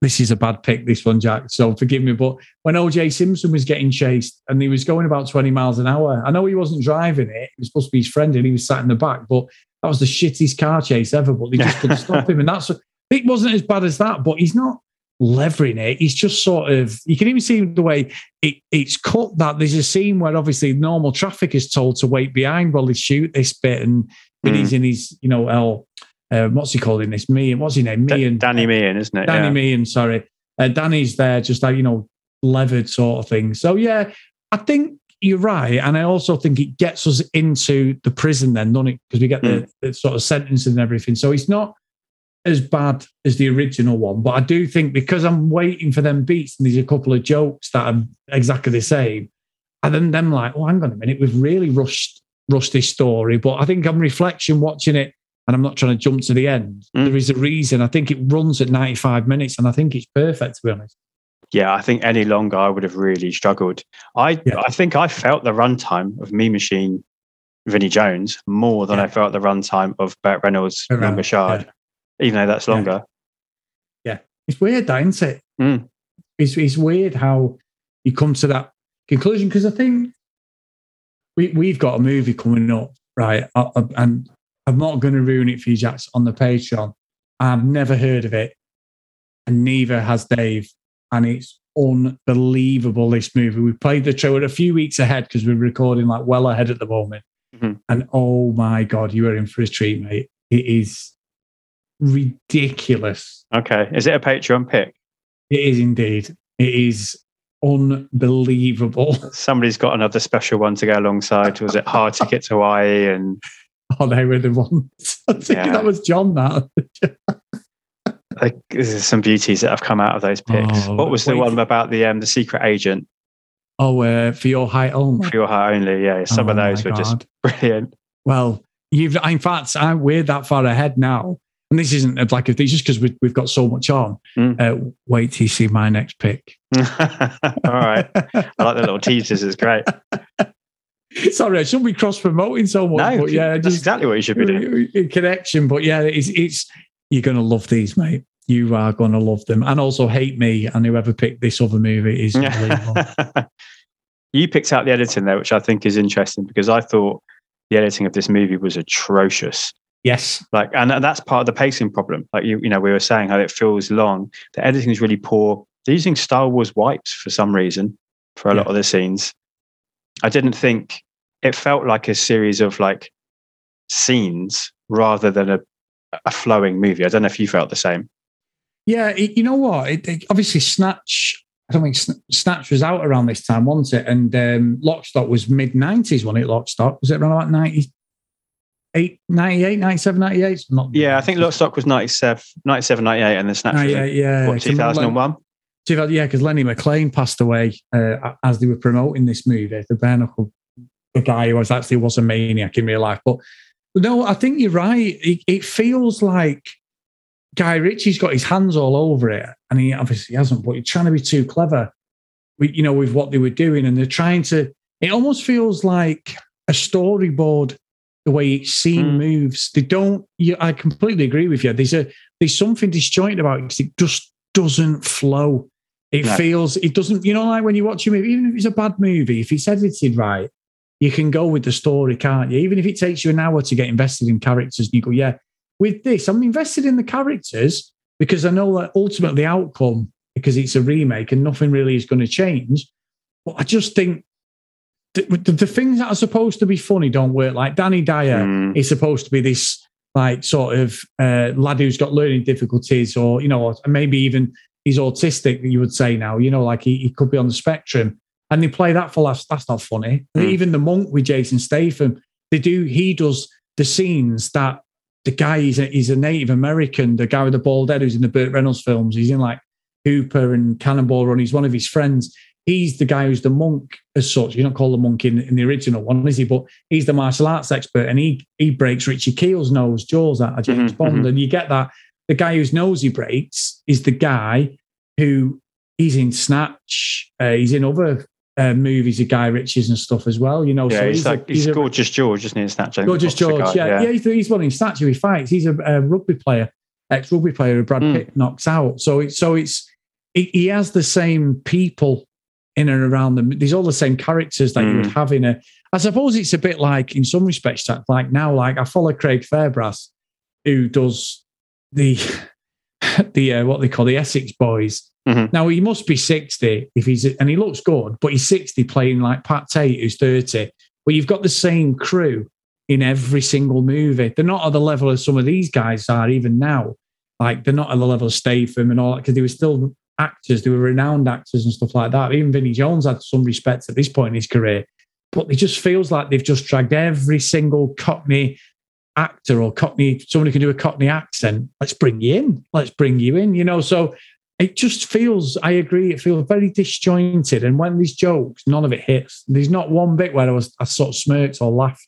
E: This is a bad pick. This one, Jack. So forgive me. But when OJ Simpson was getting chased and he was going about 20 miles an hour, I know he wasn't driving it. It was supposed to be his friend, and he was sat in the back. But that was the shittiest car chase ever. But they just couldn't stop him, and that's it wasn't as bad as that. But he's not levering it. He's just sort of, you can even see the way it, it's cut that there's a scene where obviously normal traffic is told to wait behind while they shoot this bit. And
I: Mm.
E: he's in his, you know, El, uh, what's he called in this? Me and what's his name? Me and
I: Danny Meehan, isn't it?
E: Danny
I: yeah.
E: Meehan, sorry. Uh, Danny's there just like, you know, levered sort of thing. So yeah, I think you're right. And I also think it gets us into the prison then, doesn't it? Because we get the, the sort of sentencing and everything. So it's not as bad as the original one, but I do think because I'm waiting for them beats and there's a couple of jokes that are exactly the same, and then them like, oh, hang on a minute, we've really rushed rushed this story. But I think on reflection, watching it, and I'm not trying to jump to the end.
I: Mm.
E: There is a reason. I think it runs at 95 minutes, and I think it's perfect to be honest.
I: Yeah, I think any longer I would have really struggled. I
E: Yeah.
I: I think I felt the runtime of Mean Machine, Vinnie Jones more than
E: Yeah.
I: I felt the runtime of Burt Reynolds,
E: Around,
I: Longest Yard, even though that's longer.
E: Yeah.
I: longer.
E: It's weird, that, isn't it?
I: Mm.
E: It's, it's weird how you come to that conclusion because I think we, we've got a movie coming up, right? I, I- and I'm not going to ruin it for you, Jax, on the Patreon. I've never heard of it, and neither has Dave. And it's unbelievable, this movie. We played the trailer a few weeks ahead because we're recording like well ahead at the moment.
I: Mhm.
E: And oh my God, you are in for a treat, mate. It is ridiculous.
I: Okay, is it a Patreon pick?
E: It is indeed. It is unbelievable.
I: Somebody's got another special one to go alongside. Was it Hard Ticket to Hawaii and
E: Oh, they were the ones. I think
I: Yeah.
E: that was John. That
I: like, there's some beauties that have come out of those picks.
E: Oh,
I: what was the
E: wait.
I: one about the um the secret agent
E: oh, uh, for your height only.
I: for your heart only? Yeah, some of
E: Oh,
I: those
E: my
I: were just brilliant.
E: Well, you've. In fact, I'm we're that far ahead now, and this isn't like if it's just because we've, we've got so much on.
I: Mm.
E: Uh, wait till you see my next pick.
I: All right, I like the little teasers. It's great.
E: Sorry, I shouldn't be cross promoting so much,
I: No,
E: but yeah,
I: that's
E: just
I: exactly what you should be doing.
E: in connection. But yeah, it's it's you're gonna love these, mate. You are gonna love them, and also hate me and whoever picked this other movie is unbelievable.
I: you picked out the editing there, which I think is interesting because I thought the editing of this movie was atrocious.
E: Yes,
I: Like, and that's part of the pacing problem. Like you, you know, we were saying how it feels long. The editing is really poor. They're using Star Wars wipes for some reason for a lot of the scenes. I didn't think it felt like a series of like scenes rather than a, a flowing movie. I don't know if you felt the same.
E: Yeah, it, you know what? It, it- obviously, Snatch. I don't think Snatch was out around this time, wasn't it? And um, Lockstock was mid nineties, wasn't it? Lockstock was it around about 98, 98, 97, 98? Not
I: Yeah, I think Lockstock was 97, 97 98, and then Snatch was
E: 98, yeah,
I: what, 2001?
E: 2000, yeah, because Lenny McLean passed away uh, as they were promoting this movie, the bare knuckle, the guy who was actually was a maniac in real life. But no, I think you're right. It, it feels like Guy Ritchie's got his hands all over it, and he obviously hasn't. But he's trying to be too clever, with, you know, with what they were doing, and they're trying to. It almost feels like a storyboard. The way each scene
I: Mm.
E: moves, they don't. You, I completely agree with you. There's a there's something disjointed about it because it just doesn't flow. It
I: No.
E: feels it doesn't. You know, like when you watch a movie, even if it's a bad movie, if it's edited right, you can go with the story, can't you? Even if it takes you an hour to get invested in characters, and you go, yeah, with this, I'm invested in the characters because I know that ultimately the outcome, because it's a remake and nothing really is going to change. But I just think the, the, the things that are supposed to be funny don't work. Like Danny Dyer
I: Mm.
E: is supposed to be this like sort of uh, lad who's got learning difficulties, or you know, or maybe even he's autistic. You would say now, you know, like he, he could be on the spectrum, and they play that for laughs. That's not funny.
I: Mm.
E: Even the monk with Jason Statham, they do. He does the scenes that the guy is a, he's a Native American, the guy with the bald head who's in the Burt Reynolds films. He's in like Hooper and Cannonball Run. He's one of his friends. He's the guy who's the monk as such. You don't call the monk in, in the original one, is he? But he's the martial arts expert, and he he breaks Richie Kiel's nose, jaws at a James
I: Mhm,
E: Bond,
I: mhm.
E: and you get that. The guy whose nose he breaks is the guy who he's in Snatch. Uh, he's in other uh, movies of Guy Ritchie's and stuff as well. You know,
I: Yeah,
E: so
I: he's,
E: a-
I: like he's,
E: a-
I: gorgeous George, isn't he? in Snatch.
E: Gorgeous George,
I: guy,
E: yeah, yeah, he's, he's one in statue. He fights. He's a, a rugby player, ex rugby player who Brad
I: Mm.
E: Pitt knocks out. So it's so it's he has the same people in and around them. There's all the same characters that you would
I: Mm.
E: have in a. I suppose it's a bit like in some respects, like now, like I follow Craig Fairbrass, who does the the uh, what they call the Essex Boys.
I: Mhm.
E: Now he must be sixty if he's and he looks good, but he's sixty playing like Pat Tate, who's thirty. But you've got the same crew in every single movie. They're not at the level of some of these guys are even now. Like they're not at the level of Statham and all that because they were still actors. They were renowned actors and stuff like that. Even Vinnie Jones had some respect at this point in his career, but it just feels like they've just dragged every single Cockney actor or Cockney, somebody who can do a Cockney accent. Let's bring you in. Let's bring you in. You know, so it just feels. I agree. It feels very disjointed, and when these jokes, none of it hits. There's not one bit where I was I sort of smirked or laughed.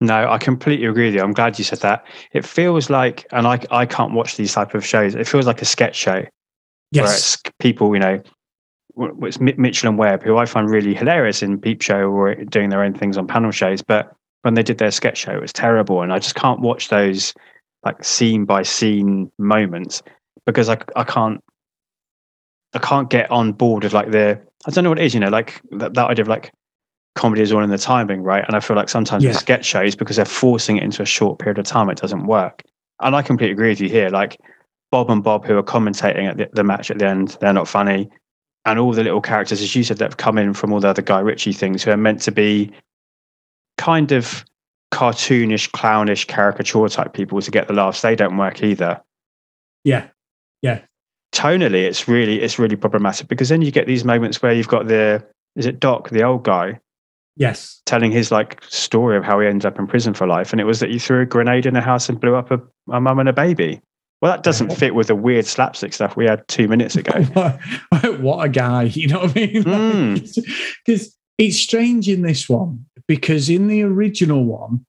I: No, I completely agree with you. I'm glad you said that. It feels like, and I I can't watch these type of shows. It feels like a sketch show. Where
E: Yes,
I: it's people, you know, it's Mitchell and Webb, who I find really hilarious in Peep Show or doing their own things on panel shows. But when they did their sketch show, it was terrible, and I just can't watch those like scene by scene moments because I I can't I can't get on board with like the I don't know what it is, you know, like that, that idea of like comedy is all in the timing, right? And I feel like sometimes with sketch shows because they're forcing it into a short period of time, it doesn't work. And I completely agree with you here. Like Bob and Bob, who are commentating at the, the match at the end, they're not funny. And all the little characters, as you said, that have come in from all the other Guy Ritchie things, who are meant to be kind of cartoonish, clownish, caricature type people to get the laughs, they don't work either.
E: yeah, Yeah.
I: Tonally, it's really it's really problematic because then you get these moments where you've got the is it Doc, the old guy,
E: yes,
I: telling his like story of how he ended up in prison for life, and it was that you threw a grenade in a house and blew up a, a mum and a baby. Well, that doesn't fit with the weird slapstick stuff we had two minutes ago.
E: what a guy. You know what I mean?
I: Mm.
E: Because it's strange in this one because in the original one,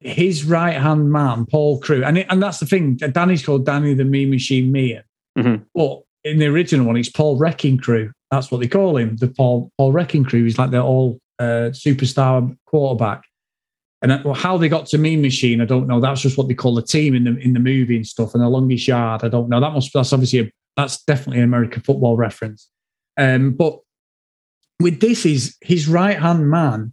E: his right hand man, Paul Crewe, and it, and that's the thing. Danny's called Danny the Mean Machine Me,
I: Mhm.
E: but in the original one, it's Paul Wrecking Crew. That's what they call him. The Paul Paul Wrecking Crew. He's like they're all uh, superstar quarterback. And uh, well, how they got to Mean Machine, I don't know. That's just what they call the team in the in the movie and stuff. And the longest yard, I don't know. That must that's obviously a that's definitely an American football reference. Um, but with this, is his right hand man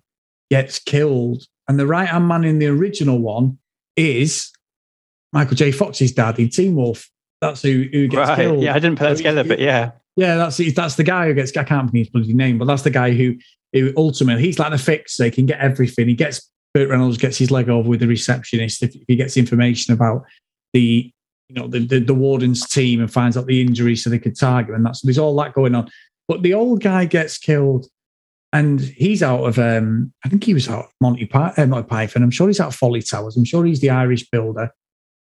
E: gets killed, and the right hand man in the original one is Michael J. Fox's dad in Teen Wolf. That's who who gets
I: right?
E: killed.
I: Yeah, I didn't put that together,
E: he-
I: but yeah,
E: Yeah, that's that's the guy who gets. I can't remember his bloody name, but that's the guy who, who ultimately he's like the fixer. He can get everything. He gets Burt Reynolds gets his leg over with the receptionist if he gets information about the you know the the, the warden's team and finds out the injury so they could target. And that's there's all that going on. But the old guy gets killed, and he's out of um I think he was out of Monty Py- uh, Monty Python. I'm sure he's out of Fawlty Towers. I'm sure he's the Irish builder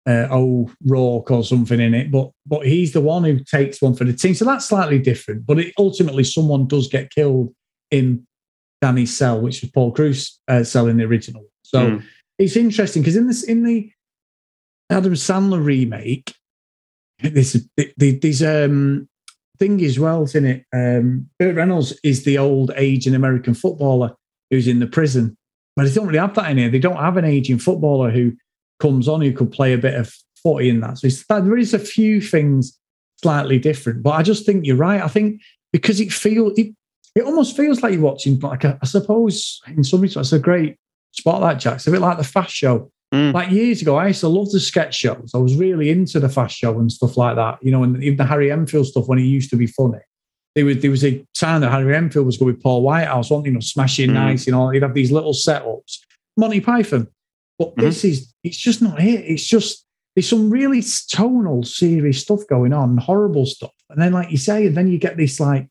E: uh, oh Rourke or something in it, but but he's the one who takes one for the team. So that's slightly different. But it, ultimately, someone does get killed in Danny's cell, which was Paul Crewe's uh, cell in the original. So
I: Mm.
E: it's interesting because in this in the Adam Sandler remake, this the, the, um thing as well, isn't it? Um, Burt Reynolds is the old aging American footballer who's in the prison, but they don't really have that in here. They don't have an aging footballer who comes on who could play a bit of footy in that. So it's, there is a few things slightly different, but I just think you're right. I think because it feels it, it almost feels like you're watching like a, I suppose in some respects a great spot like Jack. It's a bit like the Fast Show.
I: Mm.
E: Like years ago, I used to love the sketch shows. I was really into the Fast Show and stuff like that. You know, and even the Harry Enfield stuff when he used to be funny. There was there was a time that Harry Enfield was going with Paul Whitehouse, wasn't he? You know, smashing
I: Mm.
E: nice, you know, he'd have these little setups. Monty Python. But
I: Mhm.
E: this is it's just not it. It's just there's some really tonal, serious stuff going on, horrible stuff. And then, like you say, and then you get this like,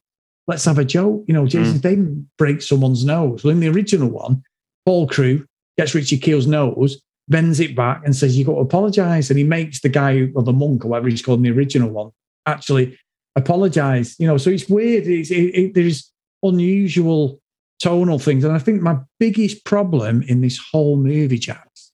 E: let's have a joke. You know, Jason hmm. Statham breaks someone's nose. Well, in the original one, Paul Crewe gets Richie Kiel's nose, bends it back, and says, You've got to apologize." And he makes the guy or the monk or whatever he's called in the original one actually apologize. You know, so it's weird. It's, it, it, there's unusual tonal things, and I think my biggest problem in this whole movie, Jax,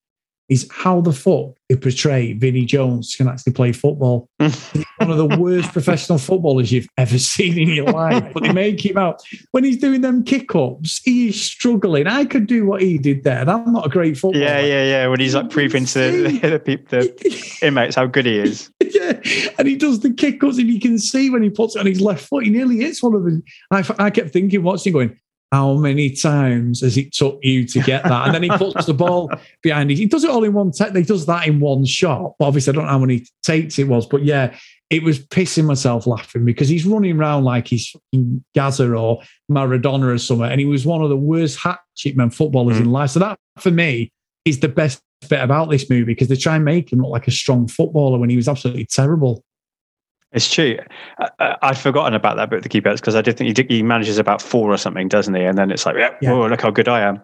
E: is how the fuck they portray Vinnie Jones can actually play football. One of the worst professional footballers you've ever seen in your life. But they make him out when he's doing them kick ups, he is struggling. I could do what he did there. and I'm not a great footballer.
I: yeah, yeah, yeah. When he's like proving to the, the, peop- the inmates how good he is.
E: yeah, and he does the kick ups, and you can see when he puts it on his left foot, he nearly hits one of them. I, I kept thinking, watching, going, how many times has it took you to get that? And then he puts the ball behind it. He does it all in one take. He does that in one shot. But obviously, I don't know how many takes it was. But yeah, it was pissing myself laughing because he's running around like he's fucking Gazza or Maradona or something. And he was one of the worst hatchet men footballers in mm. life. So that, for me, is the best bit about this movie because they try and make him look like a strong footballer when he was absolutely terrible.
I: It's true. I, I- I'd forgotten about that bit of the keepouts because I did think he, did, he manages about four or something, doesn't he? And then it's like, yeah,
E: Yeah.
I: oh, look how good I am.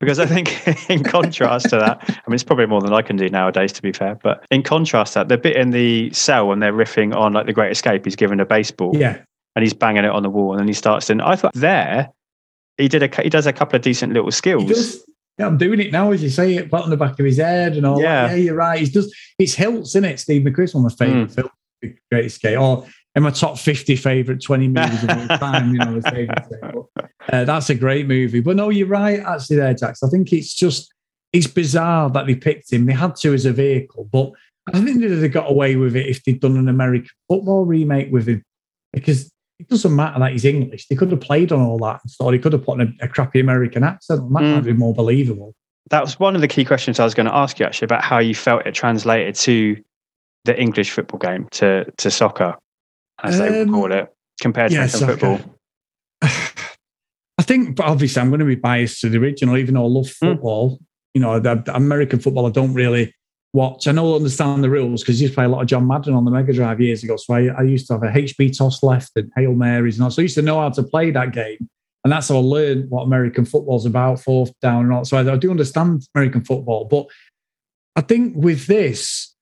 I: because I think in contrast to that, I mean, it's probably more than I can do nowadays, to be fair. But in contrast to that, the bit in the cell when they're riffing on like the Great Escape, he's given a baseball
E: Yeah.
I: and he's banging it on the wall, and then he starts. And I thought there, he did a he does a couple of decent little skills.
E: Yeah, I'm doing it now as you say it, put on the back of his head and all
I: Yeah.
E: that. Yeah, you're right. He does. It's Hilts, isn't it? Steve of my favourite
I: Mm.
E: films, The Great Escape, or in my top 50 favourite 20 movies of all time. You know, the favourite thing. But, uh, that's a great movie. But no, you're right. Actually, there, Jax. I think it's just it's bizarre that they picked him. They had to as a vehicle, but I think they'd have got away with it if they'd done an American football remake with him, because. It doesn't matter that he's English. They could have played on all that, or he could have put in a, a crappy American accent. That
I: Mm.
E: might be more believable.
I: that was one of the key questions I was going to ask you actually about how you felt it translated to the English football game to to soccer, as they would
E: Um,
I: call it, compared to
E: yeah,
I: football.
E: I think, but obviously, I'm going to be biased to the original, even though I love
I: Hmm.
E: football. You know, the, the American football, I don't really watch. I know I understand the rules because I used to play a lot of John Madden on the Mega Drive years ago. So I, I used to have a HB toss left and Hail Marys and all. So I used to know how to play that game. And that's how I learned what American football's about, fourth down and all. So I, I do understand American football. But I think with this,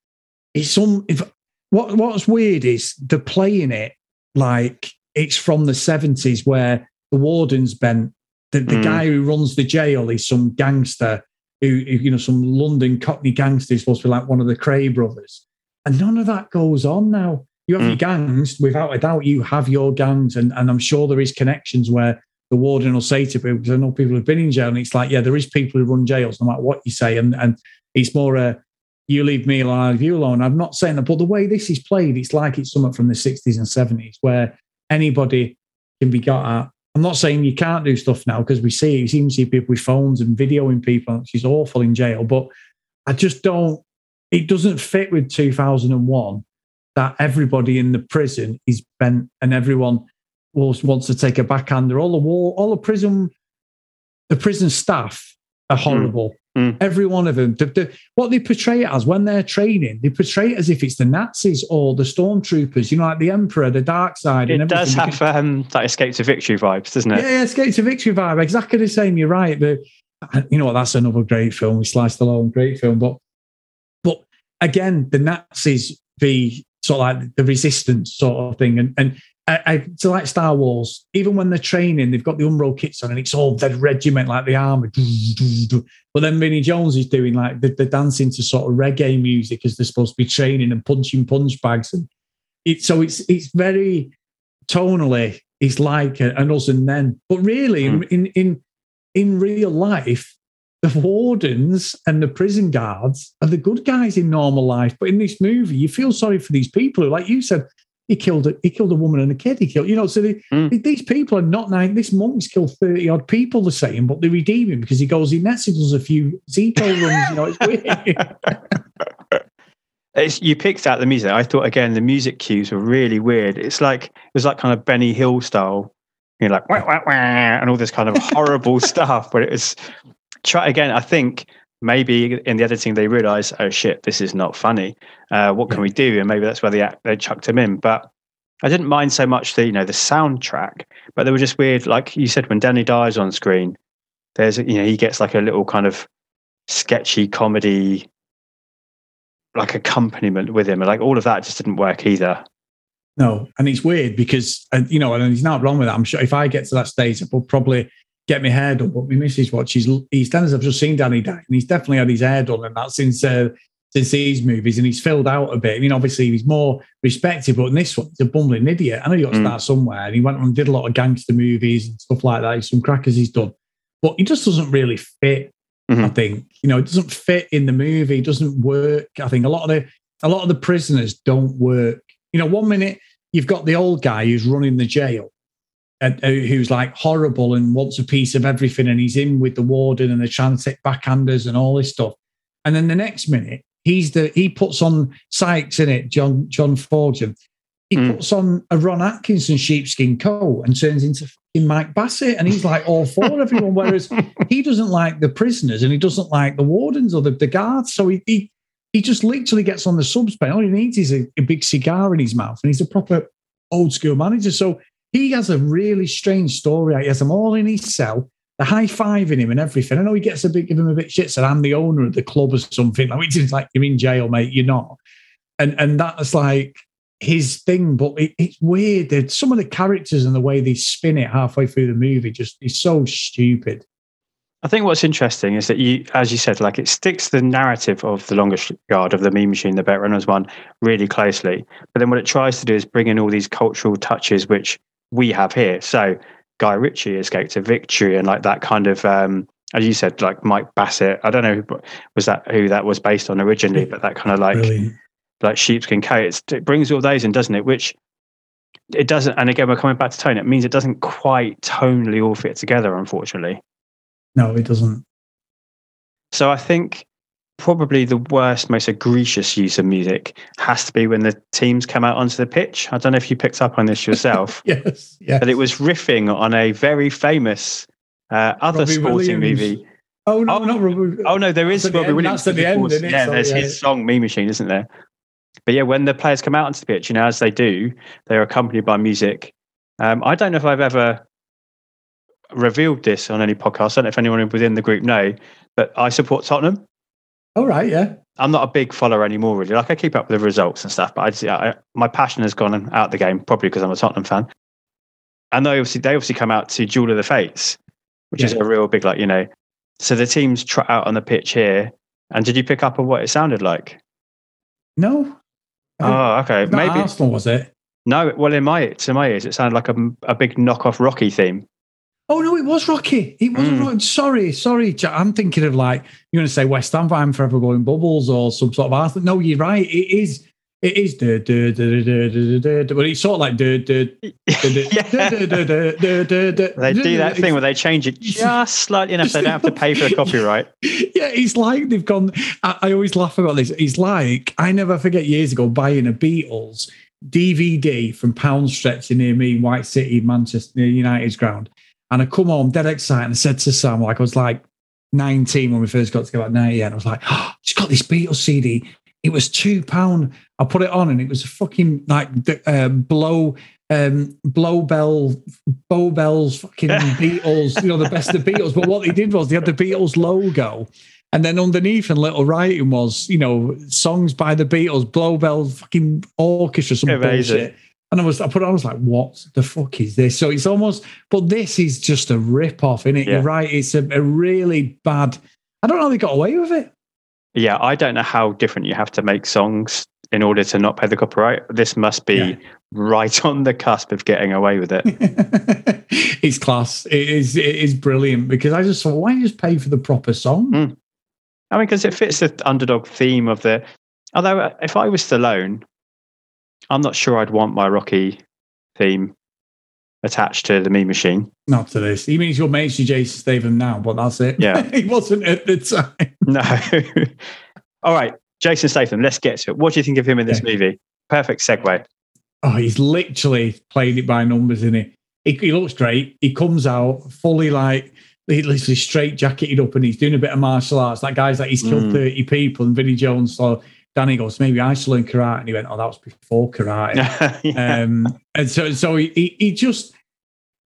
E: it's some. If what what's weird is they're playing it like it's from the 70s where the warden's been the, the
I: Mm.
E: guy who runs the jail is some gangster who, who, you know, some London Cockney gangster who's supposed to be like one of the Kray brothers. And none of that goes on now. You have
I: Mm.
E: your gangs, without a doubt, you have your gangs. And, and I'm sure there is connections where the warden will say to people, because I know people who've been in jail, and it's like, yeah, there is people who run jails, no matter what you say. And, and it's more a, you leave me alone, I leave you alone. I'm not saying that, but the way this is played, it's like it's something from the 60s and 70s where anybody can be got at. I'm not saying you can't do stuff now because we see you seem to see people with phones and videoing people, which is awful in jail. But I just don't. It doesn't fit with 2001 that everybody in the prison is bent and everyone wants wants to take a backhander. All the war, all the prison, the prison staff are horrible.
I: Mm.
E: Every one of them. The, the, what they portray it as when they're training, they portray it as if it's the Nazis or the stormtroopers. You know, like the Emperor, the Dark Side. and
I: It does have um, that escape to victory vibes, doesn't it?
E: Yeah, Escape to Victory vibe. Exactly the same. You're right. But you know what? That's another great film. We sliced alone, great film. But but again, the Nazis be sort of like the resistance sort of thing. And and I, I so like Star Wars, even when they're training, they've got the Umbro kits on and it's all dead regiment, like the army. But then Vinnie Jones is doing like the, the dancing to sort of reggae music as they're supposed to be training and punching punch bags. And it so it's it's very tonally it's like a- an us and then. But really, in, hmm. in in in real life, the wardens and the prison guards are the good guys in normal life. But in this movie, you feel sorry for these people who, like you said, he killed a, he killed a woman and a kid. He killed, you know, so they,
I: Mm.
E: these people are not nice. This monk's killed 30 odd people, the same, but they redeem him because he goes, he does a few Zito runs, you know, it's weird.
I: It's, you picked out the music. I thought again the music cues were really weird. It's like it was like kind of Benny Hill style, you know, like wah, wah, wah, and all this kind of horrible stuff. But it was try again. I think maybe in the editing they realize, oh shit, this is not funny. Uh, what can we do? And maybe that's where they they chucked him in. But I didn't mind so much the you know the soundtrack, but they were just weird. Like you said, when Danny dies on screen, there's you know he gets like a little kind of sketchy comedy like accompaniment with him and like all of that just didn't work either
E: No, and it's weird because and you know, and he's not wrong with that. I'm sure if I get to that stage, I will probably get my hair done. But my missus watches EastEnders. I've just seen Danny Dyer, and he's definitely had his hair done, and that since uh, since these movies, and he's filled out a bit. I mean, obviously he's more respected, but in this one, he's a bumbling idiot. I know you got to
I: Mm.
E: start somewhere, and he went and did a lot of gangster movies and stuff like that. He's Some crackers he's done, but he just doesn't really fit. I
I: Mhm.
E: think you know it doesn't fit in the movie. It doesn't work. I think a lot of the a lot of the prisoners don't work. You know, one minute you've got the old guy who's running the jail, who's like horrible and wants a piece of everything, and he's in with the warden and the transit backhanders and all this stuff. And then the next minute, he's the he puts on Sykes in it, John John Fortune. He
I: Mm.
E: puts on a Ron Atkinson sheepskin coat and turns into fucking Mike Bassett, and he's like all for everyone. Whereas he doesn't like the prisoners and he doesn't like the wardens or the, the guards. So he, he he just literally gets on the subs pen. All he needs is a, a big cigar in his mouth, and he's a proper old school manager. So he has a really strange story. He has them all in his cell. the high fiving him and everything. I know he gets a bit, give him a bit shit. Said I'm the owner of the club or something. Like is like you're in jail, mate. You're not. And and that's like his thing. But it, it's weird that some of the characters and the way they spin it halfway through the movie just is so stupid.
I: I think what's interesting is that you, as you said, like it sticks the narrative of the longest yard of the Mean Machine, the Burt Reynolds one, really closely. But then what it tries to do is bring in all these cultural touches which we have here. So Guy Ritchie escaped to victory and like that kind of um as you said, like Mike Bassett. I don't know who was that who that was based on originally, but that kind of like
E: Brilliant.
I: like sheepskin coat. it brings all those in, doesn't it? Which it doesn't. And again, we're coming back to tone. It means it doesn't quite tonally all fit together, unfortunately.
E: No, it doesn't.
I: So I think probably the worst, most egregious use of music has to be when the teams come out onto the pitch. I don't know if you picked up on this yourself,
E: Yes, yes.
I: but it was riffing on a very famous uh, other
E: Robbie
I: sporting
E: Williams.
I: movie.
E: Oh no,
I: Oh,
E: not Robbie.
I: Oh no, there is
E: the
I: Robbie
E: end-
I: Williams.
E: that's at the end, isn't it?
I: Yeah,
E: So,
I: there's
E: yeah.
I: his song "Mean Machine," isn't there? But yeah, when the players come out onto the pitch, you know, as they do, they're accompanied by music. Um, I don't know if I've ever revealed this on any podcast. I don't know if anyone within the group know, but I support Tottenham.
E: All right, yeah.
I: I'm not a big follower anymore, really. Like I keep up with the results and stuff, but I, just, I my passion has gone out the game, probably because I'm a Tottenham fan. And they obviously they obviously come out to Duel of the Fates, which is a real big like you know. So the teams trot out on the pitch here. And did you pick up on what it sounded like?
E: No.
I: Oh, okay, maybe
E: Arsenal, was it?
I: no. Well, in my to my ears, it sounded like a, a big knockoff Rocky theme.
E: Oh no, it was Rocky. It wasn't
I: mm.
E: Rocky. Sorry, sorry. I'm thinking of like you're going to say West Ham. I'm forever going bubbles or some sort of Arthur. No, you're right. It is. It is. But it's sort of like.
I: They do that thing where they change it just slightly enough so they don't have to pay for the copyright.
E: Yeah, it's like they've gone. I, always laugh about this. It's like I never forget years ago buying a Beatles DVD from Pound Stretch near me, White City, Manchester United's ground and I come home dead excited and I said to Sam, like I was like 19 when we first got together, 98, and I was like, oh, she's got this Beatles CD. It was two pound. I put it on and it was a fucking like uh, blow um blow bell bow bells fucking beatles you know the best of beatles but what they did was they had the beatles logo and then underneath in little writing was you know songs by the beatles blow bell fucking orchestra some
I: Amazing.
E: bullshit and I was, I put it on, I was like, what the fuck is this? So it's almost, but this is just a rip off, isn't it?
I: Yeah.
E: You're right. It's a, a really bad, I don't know how they got away with it.
I: Yeah, I don't know how different you have to make songs in order to not pay the copyright. This must be
E: Yeah.
I: right on the cusp of getting away with it.
E: it's class. It is, it is brilliant because I just thought, why don't you just pay for the proper song?
I: Mm. I mean, because it fits the underdog theme of the. Although, uh, if I was Stallone, I'm not sure I'd want my Rocky theme attached to the Mean Machine.
E: Not to this. He means your mate's your Jason Statham now, but that's it.
I: Yeah.
E: he wasn't at the time.
I: No. All right, Jason Statham. Let's get to it. What do you think of him in this movie? Perfect segue.
E: Oh, he's literally playing it by numbers, isn't he? He, he looks great. He comes out fully like he literally straight jacketed up and he's doing a bit of martial arts. That guy's like he's killed
I: Mm.
E: 30 people and Vinnie Jones. So Danny goes, maybe I should learn karate. And he went, Oh, that was before karate.
I: Yeah.
E: um, and so so he, he just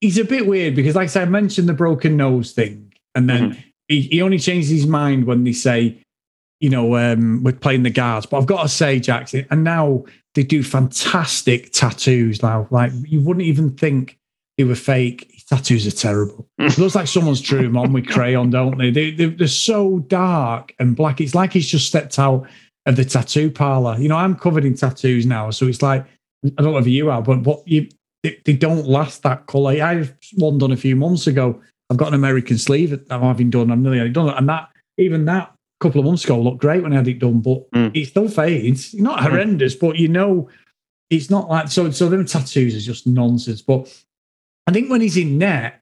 E: he's a bit weird because like I said, I mentioned the broken nose thing, and then
I: Mm-hmm.
E: he, he only changes his mind when they say, you know, um, we're playing the guards. But I've got to say, Jackson, and now they do fantastic tattoos now. Like you wouldn't even think they were fake. His tattoos are terrible. It looks like someone's drew them on with crayon, don't they? they, they they're so dark and black. It's like he's just stepped out of the tattoo parlor. You know, I'm covered in tattoos now, so it's like I don't know if you are, but but you they, they don't last that colour. I had one done a few months ago. I've got an American sleeve that I'm having done. I'm nearly had it done, and that even that a couple of months ago looked great when I had it done, but
I: Mm.
E: it still fades. Not horrendous, but you know, it's not like so. So them tattoos is just nonsense. But I think when he's in net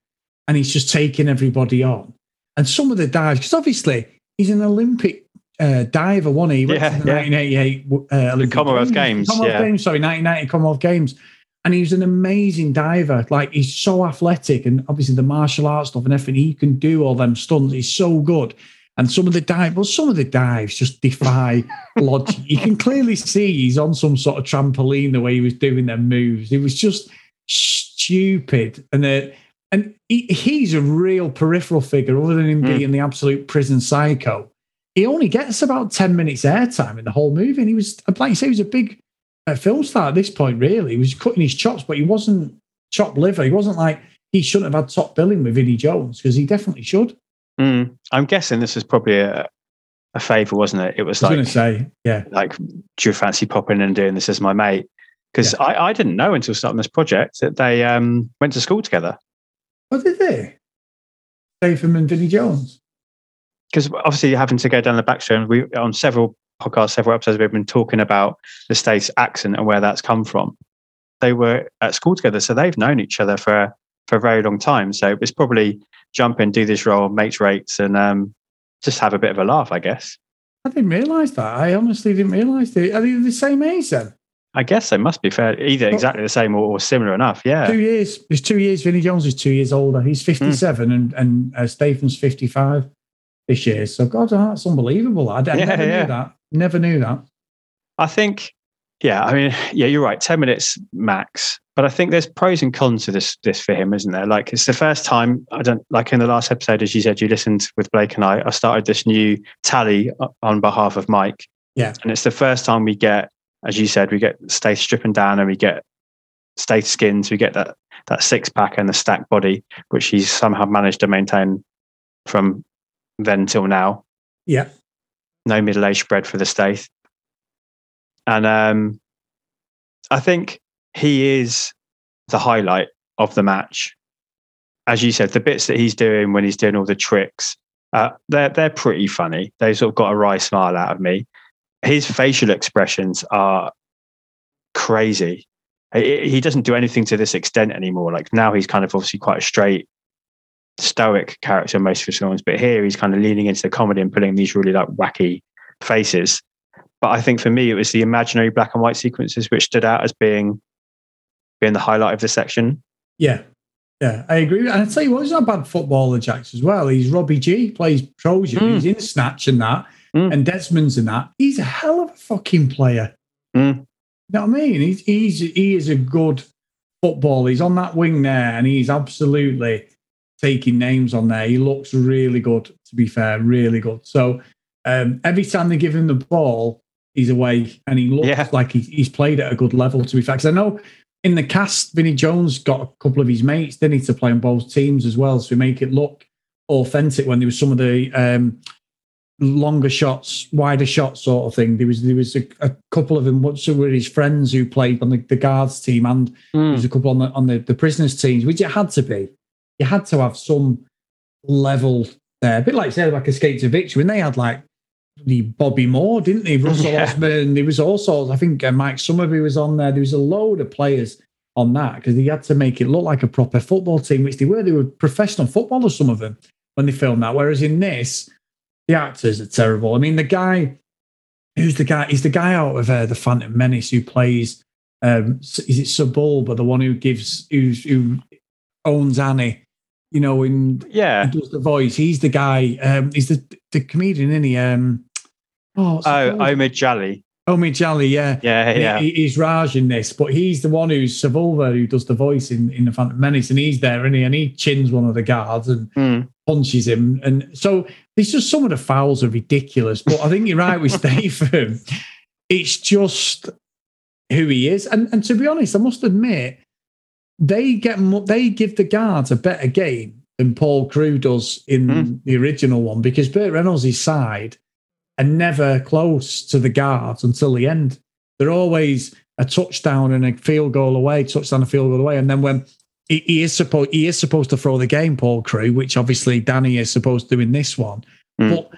E: and he's just taking everybody on, and some of the dives, because obviously he's an Olympic uh, diver, one he went
I: Yeah,
E: to the
I: yeah.
E: 1988 uh, Olympic
I: Commonwealth Games,
E: Commonwealth
I: yeah.
E: Games, sorry, 1990 Commonwealth Games. And he was an amazing diver. Like he's so athletic, and obviously the martial arts stuff and everything. He can do all them stunts. He's so good. And some of the dive, well, some of the dives just defy logic. You can clearly see he's on some sort of trampoline the way he was doing them moves. It was just stupid. And the and he, he's a real peripheral figure, other than him
I: Mm.
E: being the absolute prison psycho. He only gets about 10 minutes airtime in the whole movie. And he was, like you say, he was a big uh, film star at this point, really. He was cutting his chops, but he wasn't chopped liver. He wasn't like he shouldn't have had top billing with Vinnie Jones because he definitely should.
I: Mm. I'm guessing this was probably a, a favour, wasn't it? It was
E: was
I: like,
E: going to say, yeah.
I: like, do you fancy popping in and doing this as my mate? Because I, I didn't know until starting this project that they um, went to school together.
E: What did they? Statham and Vinnie Jones.
I: Because obviously, having to go down the backstory, we on several podcasts, several episodes, we've been talking about the state's accent and where that's come from. They were at school together, so they've known each other for for a very long time. So it's probably jump in, do this role, mates rates, and um, just have a bit of a laugh, I guess.
E: I didn't realise that. I honestly didn't realise they are they the same age then?
I: I guess they must be fair, either exactly the same or, or similar enough. Yeah.
E: Two years. It's two years. Vinnie Jones is two years older. He's
I: Hmm.
E: 57 and, and uh, Statham's 55 this year. So, God, that's unbelievable. I, I
I: Yeah,
E: never
I: yeah.
E: knew that. Never knew that.
I: I think, yeah, I mean, yeah, you're right. 10 minutes max. But I think there's pros and cons to this this for him, isn't there? Like it's the first time I don't like in the last episode, as you said, you listened with Blake and I, I started this new tally on behalf of Mike.
E: Yeah.
I: And it's the first time we get, as you said, we get Stace stripping down and we get Stace skins, we get that that six pack and the stacked body, which he's somehow managed to maintain from then till now
E: Yeah.
I: no middle aged spread for the Stath. And um, I think he is the highlight of the match. As you said, the bits that he's doing when he's doing all the tricks, uh, they're they're pretty funny. They sort of got a wry smile out of me. His facial expressions are crazy. He he doesn't do anything to this extent anymore. Like now, he's kind of obviously quite a straight, stoic character in most of his films, but here he's kind of leaning into the comedy and putting these really like wacky faces. But I think for me, it was the imaginary black and white sequences which stood out as being being the highlight of the section.
E: Yeah. Yeah, I agree. And I tell you what, he's not a bad footballer, Jax, as well. He's Robbie Gee, plays Trojan.
I: Mm.
E: He's in Snatch and that,
I: Mm.
E: and Desmond's in that. He's a hell of a fucking player.
I: Mm.
E: You know what I mean? He's, he's he is a good footballer. He's on that wing there, and he's absolutely taking names on there. He looks really good, to be fair, really good. So um, every time they give him the ball, he's away, and he looks
I: Yeah.
E: like he, he's played at a good level. To be fair, because I know in the cast, Vinnie Jones got a couple of his mates, they need to play on both teams as well, so we make it look authentic when there was some of the um, longer shots, wider shots sort of thing. There was there was a, a couple of them, which were his friends who played on the, the guards team, and there was a couple on the on the, the prisoners teams, which it had to be. You had to have some level there, a bit like say like Escape to Victory, when they had like the Bobby Moore, didn't they? Russell
I: Yeah.
E: Osman. There was also, I think, uh, Mike Summerbee was on there. There was a load of players on that because they had to make it look like a proper football team, which they were. They were professional footballers, some of them, when they filmed that. Whereas in this, the actors are terrible. I mean, the guy who's the guy? He's the guy out of uh, the Phantom Menace who plays. Um, is it Sebulba, the one who gives who's, who owns Annie? You know, in
I: Yeah.
E: he does the voice. He's the guy. Um, he's the the comedian, isn't he? Um, oh,
I: Oh? Omid Jali.
E: Omi Jali, yeah.
I: Yeah,
E: And
I: yeah.
E: He, he's Raj in this, but he's the one who's Sebulba who does the voice in, in the Phantom Menace, and he's there, and he and he chins one of the guards and
I: Mm.
E: punches him. And so it's just some of the fouls are ridiculous. But I think you're right with Statham. It's just who he is. And and to be honest, I must admit, they get mo- they give the guards a better game than Paul Crewe does in
I: Hmm.
E: the original one because Burt Reynolds' side are never close to the guards until the end. They're always a touchdown and a field goal away, touchdown and field goal away, and then when he, he is supposed he is supposed to throw the game, Paul Crewe, which obviously Danny is supposed to do in this one.
I: Mm.
E: But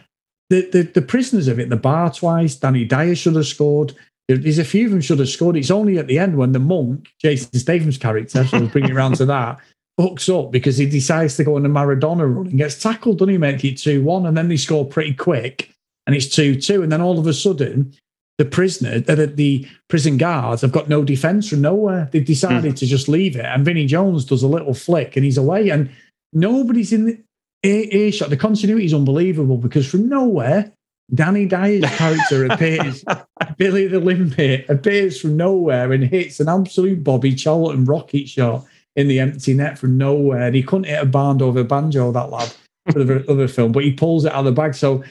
E: the, the the prisoners of it, the bar twice, Danny Dyer should have scored. There- There's a few of them should have scored. It's only at the end when the monk, Jason Statham's character, so we'll bring it around to that, hooks up because he decides to go on a Maradona run and gets tackled, doesn't he? Make it 2 1, and then they score pretty quick and it's 2 2. And then all of a sudden, the prisoner, uh, the, the prison guards have got no defense from nowhere. They've decided to just leave it. And Vinnie Jones does a little flick and he's away. And nobody's in the ear- earshot. The continuity is unbelievable because from nowhere, Danny Dyer's character appears. Billy the Limpet appears from nowhere and hits an absolute Bobby Charlton rocket shot in the empty net from nowhere. And he couldn't hit a barn over a banjo, that lad, for the other film, but he pulls it out of the bag. So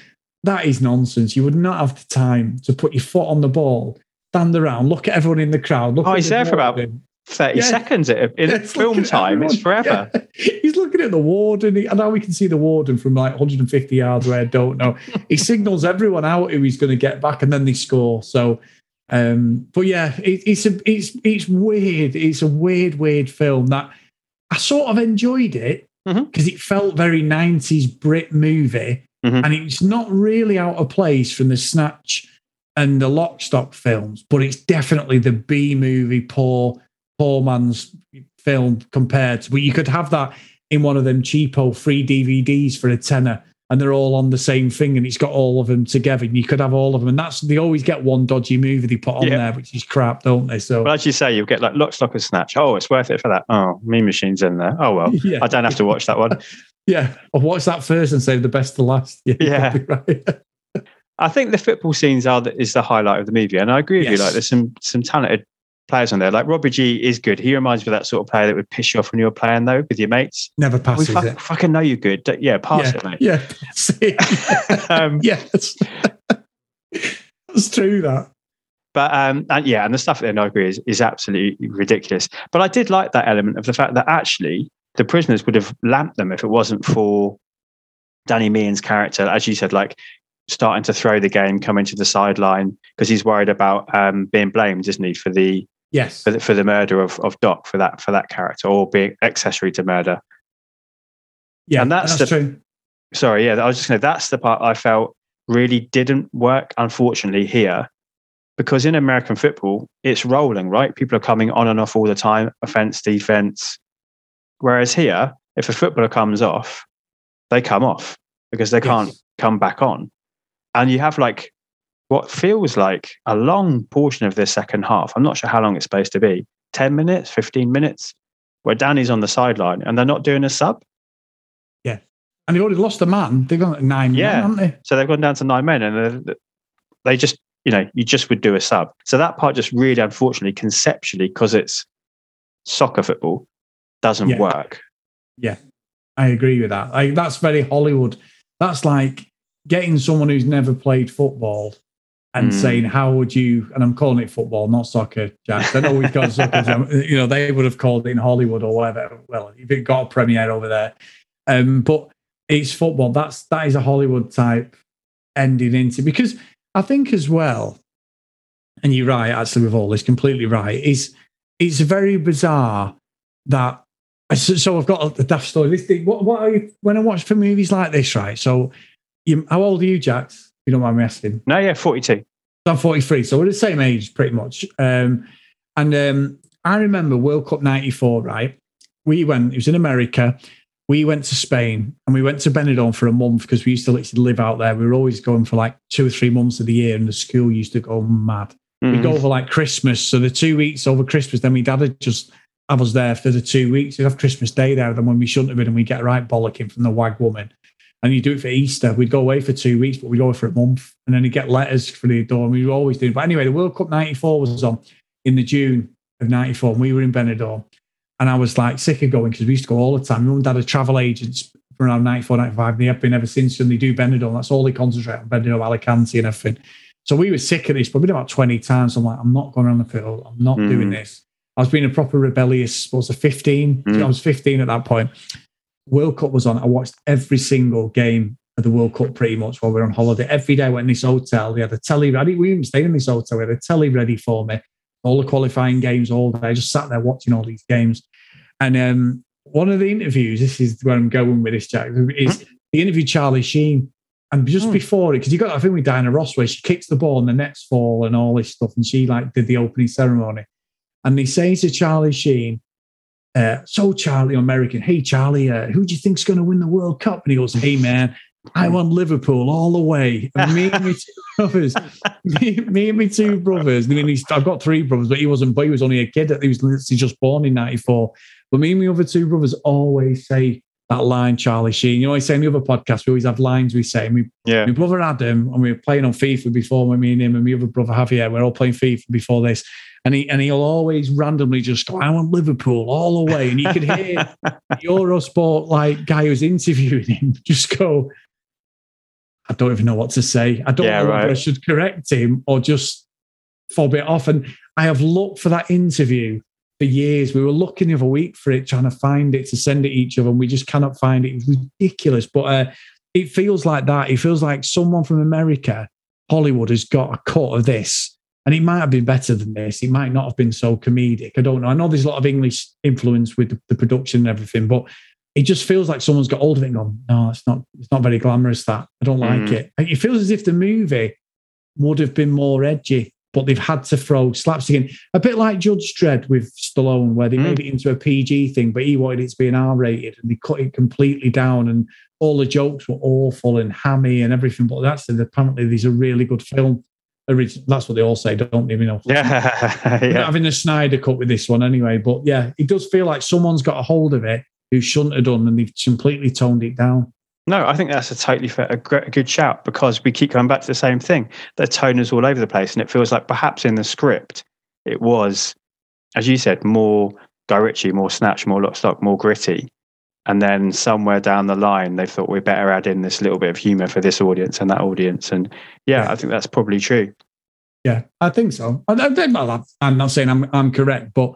E: that is nonsense. You would not have the time to put your foot on the ball, stand around, look at everyone in the crowd. Look
I: Oh,
E: at
I: he's there for about. 30
E: Yeah.
I: seconds in, in film time. It's forever.
E: Yeah. He's looking at the warden. He- I know we can see the warden from like 150 yards where I don't know. he signals everyone out who he's going to get back, and then they score. So, um, but yeah, it, it's a it's it's weird. It's a weird, weird film that I sort of enjoyed it because it felt very 90s Brit movie,
I: Mhm.
E: and it's not really out of place from the Snatch and the Lock Stock films, but it's definitely the B movie poor poor man's film compared to. But you could have that in one of them cheapo free DVDs for a tenner, and they're all on the same thing, and it's got all of them together. And you could have all of them, and that's they always get one dodgy movie they put on
I: Yeah.
E: there, which is crap, don't they? So
I: Well, as you say, you'll get like Lock, Stock, and Snatch. Oh, it's worth it for that. Oh, Mean Machine's in there. Oh, well.
E: Yeah.
I: I don't have to watch that one.
E: yeah, I'll watch that first and save the best to last. Yeah,
I: Yeah.
E: right.
I: I think the football scenes are the, is the highlight of the movie, and I agree with you. Like, there's some some talented players on there. Like Robbie Gee is good. He reminds me of that sort of player that would piss you off when you were playing though with your mates.
E: Never
I: We
E: passes
I: fuck,
E: it.
I: fucking know you're good. Yeah, pass
E: yeah,
I: it, mate.
E: yeah, See. it.
I: Um,
E: yes, that's true. That
I: But um, and yeah, and the stuff that I agree is is absolutely ridiculous. But I did like that element of the fact that actually the prisoners would have lamped them if it wasn't for Danny Meehan's character, as you said, like starting to throw the game, coming to the sideline because he's worried about um, being blamed, isn't he, for the
E: yes,
I: for the, for the murder of, of Doc for that for that character or being accessory to murder.
E: yeah,
I: and that's the-
E: true.
I: Sorry, yeah, I was just going to. That's the part I felt really didn't work, unfortunately, here, because in American football, it's rolling, right? People are coming on and off all the time, offense, defense. Whereas here, if a footballer comes off, they come off because they can't come back on. And you have like what feels like a long portion of this second half. I'm not sure how long it's supposed to be 10 minutes, 15 minutes, where Danny's on the sideline and they're not doing a sub. Yeah.
E: And they've already lost a man. They've got nine
I: Yeah.
E: men, haven't they?
I: So they've gone down to nine men, and they- they just, you know, you just would do a sub. So that part just really, unfortunately, conceptually, because it's soccer football, doesn't
E: Yeah.
I: work.
E: Yeah, I agree with that. Like that's very Hollywood. That's like getting someone who's never played football and
I: Mm.
E: saying, "How would you?" And I'm calling it football, not soccer, Jack. I know we've got soccer. you know, they would have called it in Hollywood or whatever. Well, if it got a premiere over there, um, but it's football. That's that is a Hollywood type ending into because I think as well, and you're right. Actually, with all this, completely right. Is it's very bizarre that so, so I've got a daft story. This thing, what, what are you, when I watch for movies like this, right? So, you, how old are you, Jax? You don't mind me asking.
I: No, yeah, 42.
E: I'm 43, so we're the same age pretty much. Um, and um, I remember World Cup 94, right? We went, it was in America. We went to Spain and we went to Benidorm for a month because we used to literally live out there. We were always going for like two or three months of the year, and the school used to go mad. We
I: Mhm.
E: go over like Christmas. So the two weeks over Christmas, then my dad would just have us there for the two weeks. We'd have Christmas Day there, then when we shouldn't have been, and we get right bollocking from the wag woman. And you do it for Easter. We'd go away for two weeks, but we'd go away for a month. And then you get letters for the door. And we were always doing. But anyway, the World Cup 94 was on in the June of 94. And we were in Benidorm. And I was like sick of going because we used to go all the time. My mum and dad are travel agents from around 94, 95. and They have been ever since. And they do Benidorm. That's all they concentrate on Benidorm, Alicante, and everything. So we were sick of this, probably about 20 times. I'm like, I'm not going around the field. I'm not
I: Mm.
E: doing this. I was being a proper rebellious, what was it, 15?
I: Mm.
E: I was 15 at that point. World Cup was on. I watched every single game of the World Cup pretty much while we were on holiday. Every day I went in this hotel. They had a telly ready. We even stayed in this hotel. We had a telly ready for me. All the qualifying games all day. I just sat there watching all these games. And um, one of the interviews, this is where I'm going with this, Jack, is he interviewed Charlie Sheen. And just
I: Hmm.
E: before it, because you got that thing with Diana Ross where she kicks the ball and the nets fall and all this stuff, and she like did the opening ceremony. And they say to Charlie Sheen, uh, so Charlie, American, hey Charlie, uh, who do you think's going to win the World Cup? And he goes, hey man, I want Liverpool all the way. And me and my two brothers, me, me and my two brothers. I mean, I've got three brothers, but he wasn't. But he was only a kid. He was literally just born in '94. But me and my other two brothers always say that line, Charlie Sheen. You know, I say in the other podcast, we always have lines we say. And we,
I: Yeah.
E: my brother Adam, and we were playing on FIFA before when me and him and my other brother Javier, we are all playing FIFA before this. And he and he'll always randomly just go, I want Liverpool all the way. And you could hear the Eurosport like guy who's interviewing him just go, I don't even know what to say. I don't
I: Yeah,
E: know whether I should correct him or just fob it off. And I have looked for that interview for years. We were looking the other week for it, trying to find it to send it each other, and we just cannot find it. It's ridiculous. But uh, it feels like that. It feels like someone from America, Hollywood, has got a cut of this. And it might have been better than this. It might not have been so comedic. I don't know. I know there's a lot of English influence with the, the production and everything, but it just feels like someone's got hold of it and gone, no, it's not, it's not very glamorous that. I don't like
I: Mm.
E: it. It feels as if the movie would have been more edgy, but they've had to throw slapstick in. A bit like Judge Dredd with Stallone, where they
I: Mm.
E: made it into a PG thing, but he wanted it to be an R rated and they cut it completely down and all the jokes were awful and hammy and everything. But that's apparently these are really good film. That's what they all say, don't they? You know,
I: Yeah. yeah.
E: having a Snyder cut with this one anyway. But yeah, it does feel like someone's got a hold of it who shouldn't have done, and they've completely toned it down.
I: No, I think that's a totally fair, a, a good shout because we keep going back to the same thing. The tone is all over the place, and it feels like perhaps in the script it was, as you said, more Guy Ritchie, more snatch, more lock stock, more gritty. And then somewhere down the line, they thought we better add in this little bit of humor for this audience and that audience. And yeah,
E: Yeah.
I: I think that's probably true.
E: Yeah, I think so. I, I'm not saying I'm I'm correct, but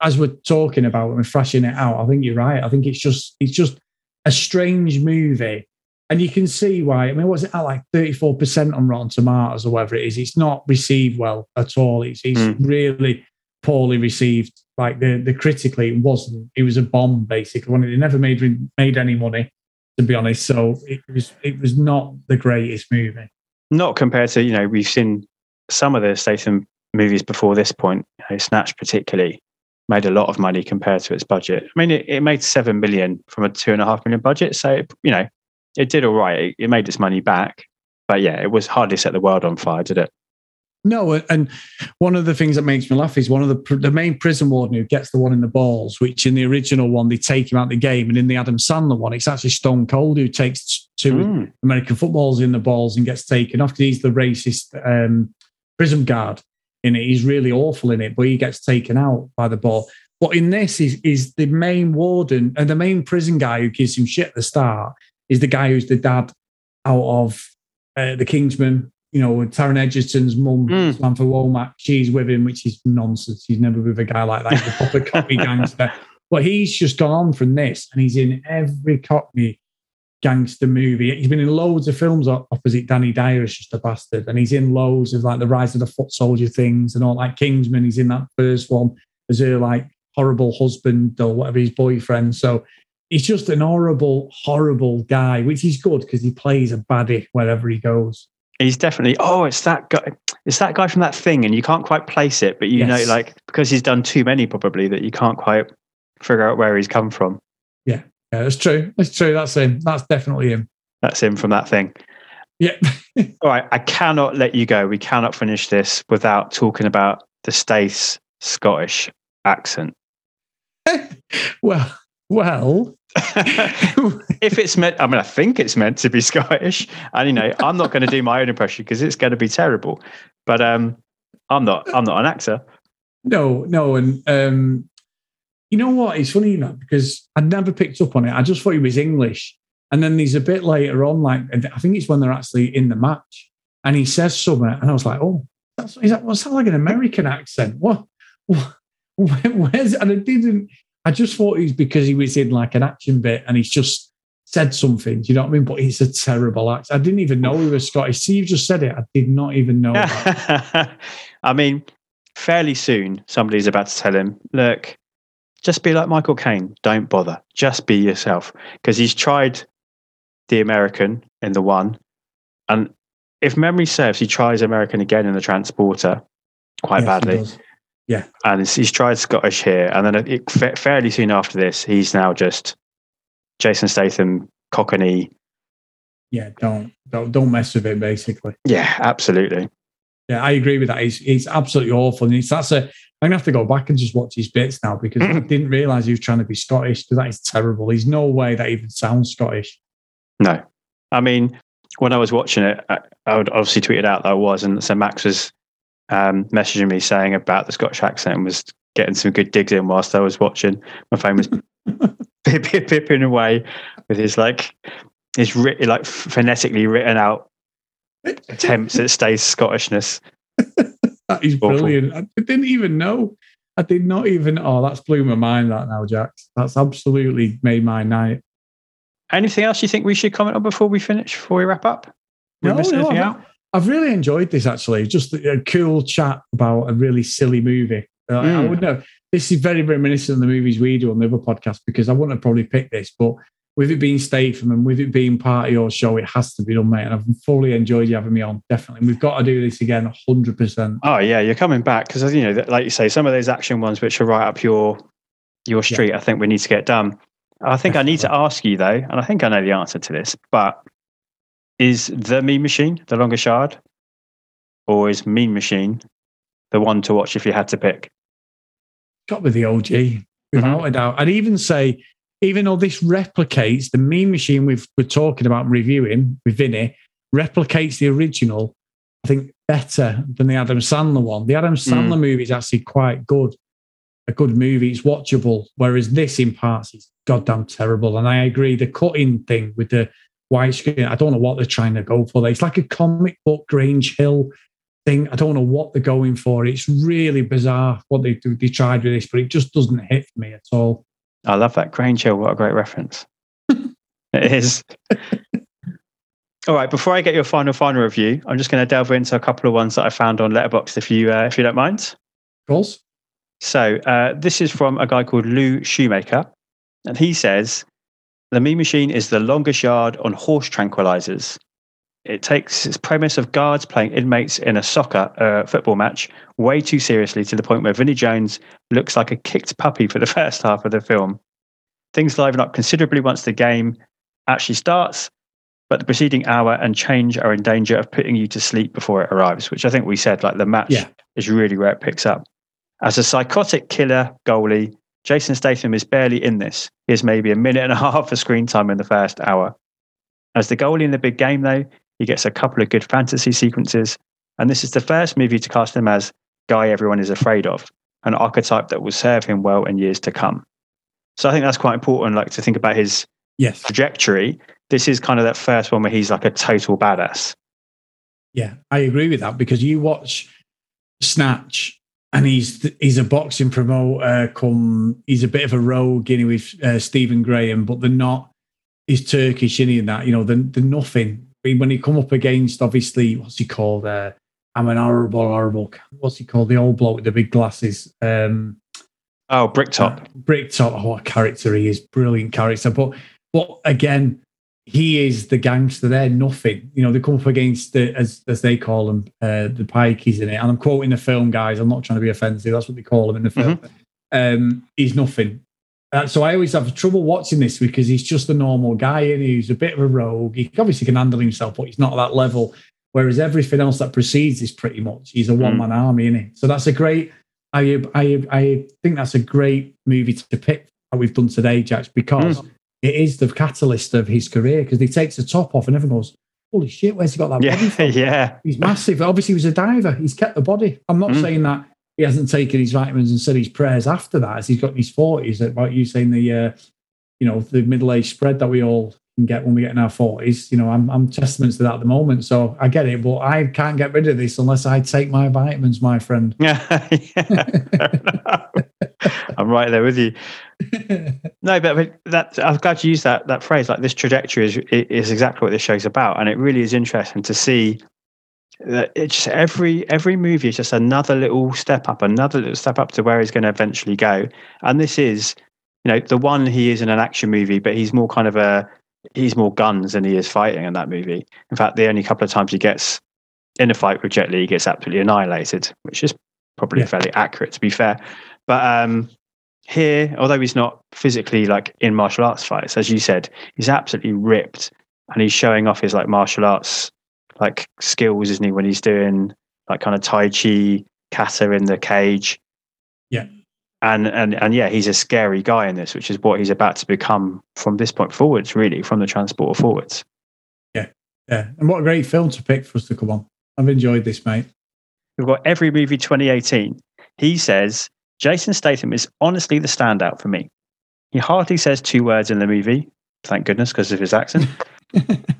E: as we're talking about and thrashing it out, I think you're right. I think it's just it's just a strange movie, and you can see why. I mean, what's it at like 34 percent on Rotten Tomatoes or whatever it is? It's not received well at all. It's it's
I: Mm.
E: really poorly received. Like the the critically, it wasn't. It was a bomb basically. When it never made made any money, to be honest. So it was it was not the greatest movie.
I: Not compared to, you know, we've seen some of the Statham movies before this point, you know, Snatch particularly, made a lot of money compared to its budget. I mean, it, it made seven million from a two and a half million budget. So, it, you know, it did all right. It, it made its money back. But yeah, it was hardly set the world on fire, did it?
E: No, and one of the things that makes me laugh is one of the the main prison warden who gets the one in the balls, which in the original one they take him out the game, and in the Adam Sandler one, it's actually Stone Cold who takes two
I: Mm.
E: American footballs in the balls and gets taken off because He's the racist um, prison guard in it. He's really awful in it, but he gets taken out by the ball. But in this, is is the main warden and the main prison guy who gives him shit at the start is the guy who's the dad out of uh, the Kingsman. You know, Taron Egerton's mum,
I: Mm.
E: Samantha Womack, she's with him, which is nonsense. He's never with a guy like that. He's a proper Cockney gangster. But he's just gone on from this, and he's in every Cockney gangster movie. He's been in loads of films opposite Danny Dyer is just a bastard, and he's in loads of like the Rise of the Foot Soldier things and all like Kingsman. He's in that first one as her like horrible husband or whatever his boyfriend. So he's just an horrible, horrible guy, which is good because he plays a baddie wherever he goes.
I: He's definitely, oh, it's that guy. It's that guy from that thing, and you can't quite place it, but you know, like because he's done too many, probably that you can't quite figure out where he's come from.
E: Yeah, that's true. That's true. That's him. That's definitely him.
I: That's him from that thing.
E: Yeah.
I: All right, I cannot let you go. We cannot finish this without talking about the Stath's Scottish accent.
E: well, well,
I: if it's meant, I mean, I think it's meant to be Scottish, and you know, I'm not going to do my own impression because it's going to be terrible. But um, I'm not. I'm not an actor.
E: No, no, and um, you know what? It's funny, you know, because I'd never picked up on it. I just thought he was English, and then there's a bit later on, like I think it's when they're actually in the match, and he says something, and I was like, oh, that's is that what's that like an American accent? What? what where's and I didn't. I just thought it was because he was in like an action bit, and he's just said something. Do you know what I mean? But he's a terrible accent. I didn't even know he was Scottish. See, you've just said it. I did not even know.
I: I mean, fairly soon, somebody's about to tell him, look, just be like Michael Caine. Don't bother. Just be yourself. Because he's tried the American in the one. And if memory serves, he tries American again in the transporter quite
E: Yes,
I: badly.
E: Yeah.
I: And he's, tried Scottish here. And then it, fa- fairly soon after this, he's now just Jason Statham, Cockney.
E: Yeah, don't don't don't mess with it. Basically,
I: Yeah, absolutely.
E: Yeah, I agree with that. He's he's absolutely awful. And it's that's a I'm gonna have to go back and just watch his bits now because I didn't realise he was trying to be Scottish because that is terrible. There's no way that even sounds Scottish.
I: No, I mean, when I was watching it, I, I would obviously tweeted out that I was, and so Max was um, messaging me saying about the Scottish accent and was getting some good digs in whilst I was watching. My phone was pip, pip, pipping away with his like his writ- like phonetically written out attempts at Stath's Scottishness.
E: That is
I: Awful.
E: brilliant. I didn't even know. I did not even. Oh, that's blew my mind. That now, Jax. That's absolutely made my night.
I: Anything else you think we should comment on before we finish? Before we wrap up? We
E: No, no, I've-? I've really enjoyed this actually. Just a, cool chat about a really silly movie. Uh, I
I: Mm.
E: would know this is very reminiscent of the movies we do on the other podcast because I wouldn't have probably picked this, but with it being Statham and with it being part of your show, it has to be done, mate. And I've fully enjoyed you having me on. Definitely, and we've got to do this again, hundred percent.
I: Oh yeah, you're coming back because you know, like you say, some of those action ones which are right up your your street. I think we need to get done. I think I need to ask you though, and I think I know the answer to this, but is the Mean Machine the Longest Yard, or is Mean Machine the one to watch if you had to pick?
E: Got with the OG without mm-hmm. a doubt. I'd even say, even though this replicates the Mean Machine we've, we're talking about reviewing with Vinny, replicates the original. I think better than the Adam Sandler one. The Adam hmm. Sandler movie is actually quite good, a good movie. It's watchable, whereas this in parts is goddamn terrible. And I agree, the cutting thing with the widescreen. I don't know what they're trying to go for. There. It's like a comic book Grange Hill thing. I don't know what they're going for. It's really bizarre what they do. They tried with this, but it just doesn't hit for me at all.
I: I love that Grange Hill. What a great reference. it is. All right. Before I get your final final review, I'm just going to delve into a couple of ones that I found on Letterboxd, if you uh, if you don't mind.
E: Of course.
I: So uh, this is from a guy called Lou Shoemaker, and he says the Mean Machine is the longest yard on horse tranquilizers. It takes its premise of guards playing inmates in a soccer uh, football match way too seriously to the point where Vinnie Jones looks like a kicked puppy for the first half of the film. Things liven up considerably once the game actually starts, but the preceding hour and change are in danger of putting you to sleep before it arrives, which I think we said, like the match
E: Yeah.
I: is really where it picks up. As a psychotic killer goalie, Jason Statham is barely in this. He has maybe a minute and a half of screen time in the first hour. As the goalie in the big game, though, he gets a couple of good fantasy sequences. And this is the first movie to cast him as guy everyone is afraid of, an archetype that will serve him well in years to come. So I think that's quite important, like to think about his
E: Yes.
I: trajectory. This is kind of that first one where he's like a total badass.
E: Yeah, I agree with that because you watch Snatch and he's he's a boxing promoter. Come, he's a bit of a rogue, you know, with uh, Stephen Graham, but they're not. He's Turkish? In that, you know, they're, they're nothing. Mean, when he come up against, obviously, what's he called? Uh, I'm an horrible, horrible. What's he called? The old bloke with the big glasses. Um,
I: Oh, Bricktop.
E: Bricktop, oh, what a character he is, brilliant character. But but again, he is the gangster. They're nothing. You know, they come up against the as as they call them, uh, the pikeys in it. And I'm quoting the film, guys. I'm not trying to be offensive. That's what they call him in the film. Um, he's nothing. Uh, so I always have trouble watching this because he's just a normal guy and he's a bit of a rogue. He obviously can handle himself, but he's not at that level. Whereas everything else that precedes is pretty much, he's a one man army, isn't he? So that's a great. I I I think that's a great movie to pick that we've done today, Jack, because it is the catalyst of his career. Because he takes the top off and everyone goes, "Holy shit, where's he got that body from?"
I: yeah.
E: He's massive. Obviously, he was a diver. He's kept the body. I'm not
I: Mm.
E: saying that he hasn't taken his vitamins and said his prayers after that, as he's got in his 40s. About you saying the, uh, you know, the middle age spread that we all can get when we get in our 40s. You know, I'm, I'm testament to that at the moment. So I get it, but I can't get rid of this unless I take my vitamins, my friend.
I: Yeah, I'm right there with you. No, but, that I'm glad you used that that phrase. Like this trajectory is is exactly what this show's about, and it really is interesting to see it's just every every movie is just another little step up, another little step up to where he's going to eventually go. And this is, you know, the one he is in an action movie, but he's more kind of a he's more guns than he is fighting in that movie. In fact, the only couple of times he gets in a fight with Jet Li, he gets absolutely annihilated, which is probably
E: Yeah.
I: fairly accurate to be fair. But um, here, although he's not physically like in martial arts fights, as you said, he's absolutely ripped and he's showing off his like martial arts like skills, isn't he? When he's doing like kind of Tai Chi, kata in the cage.
E: Yeah.
I: And and and yeah, he's a scary guy in this, which is what he's about to become from this point forwards, really, from the transporter forwards.
E: Yeah, yeah. and what a great film to pick for us to come on. I've enjoyed this, mate.
I: We've got every movie 2018. He says Jason Statham is honestly the standout for me. He hardly says two words in the movie, thank goodness, because of his accent.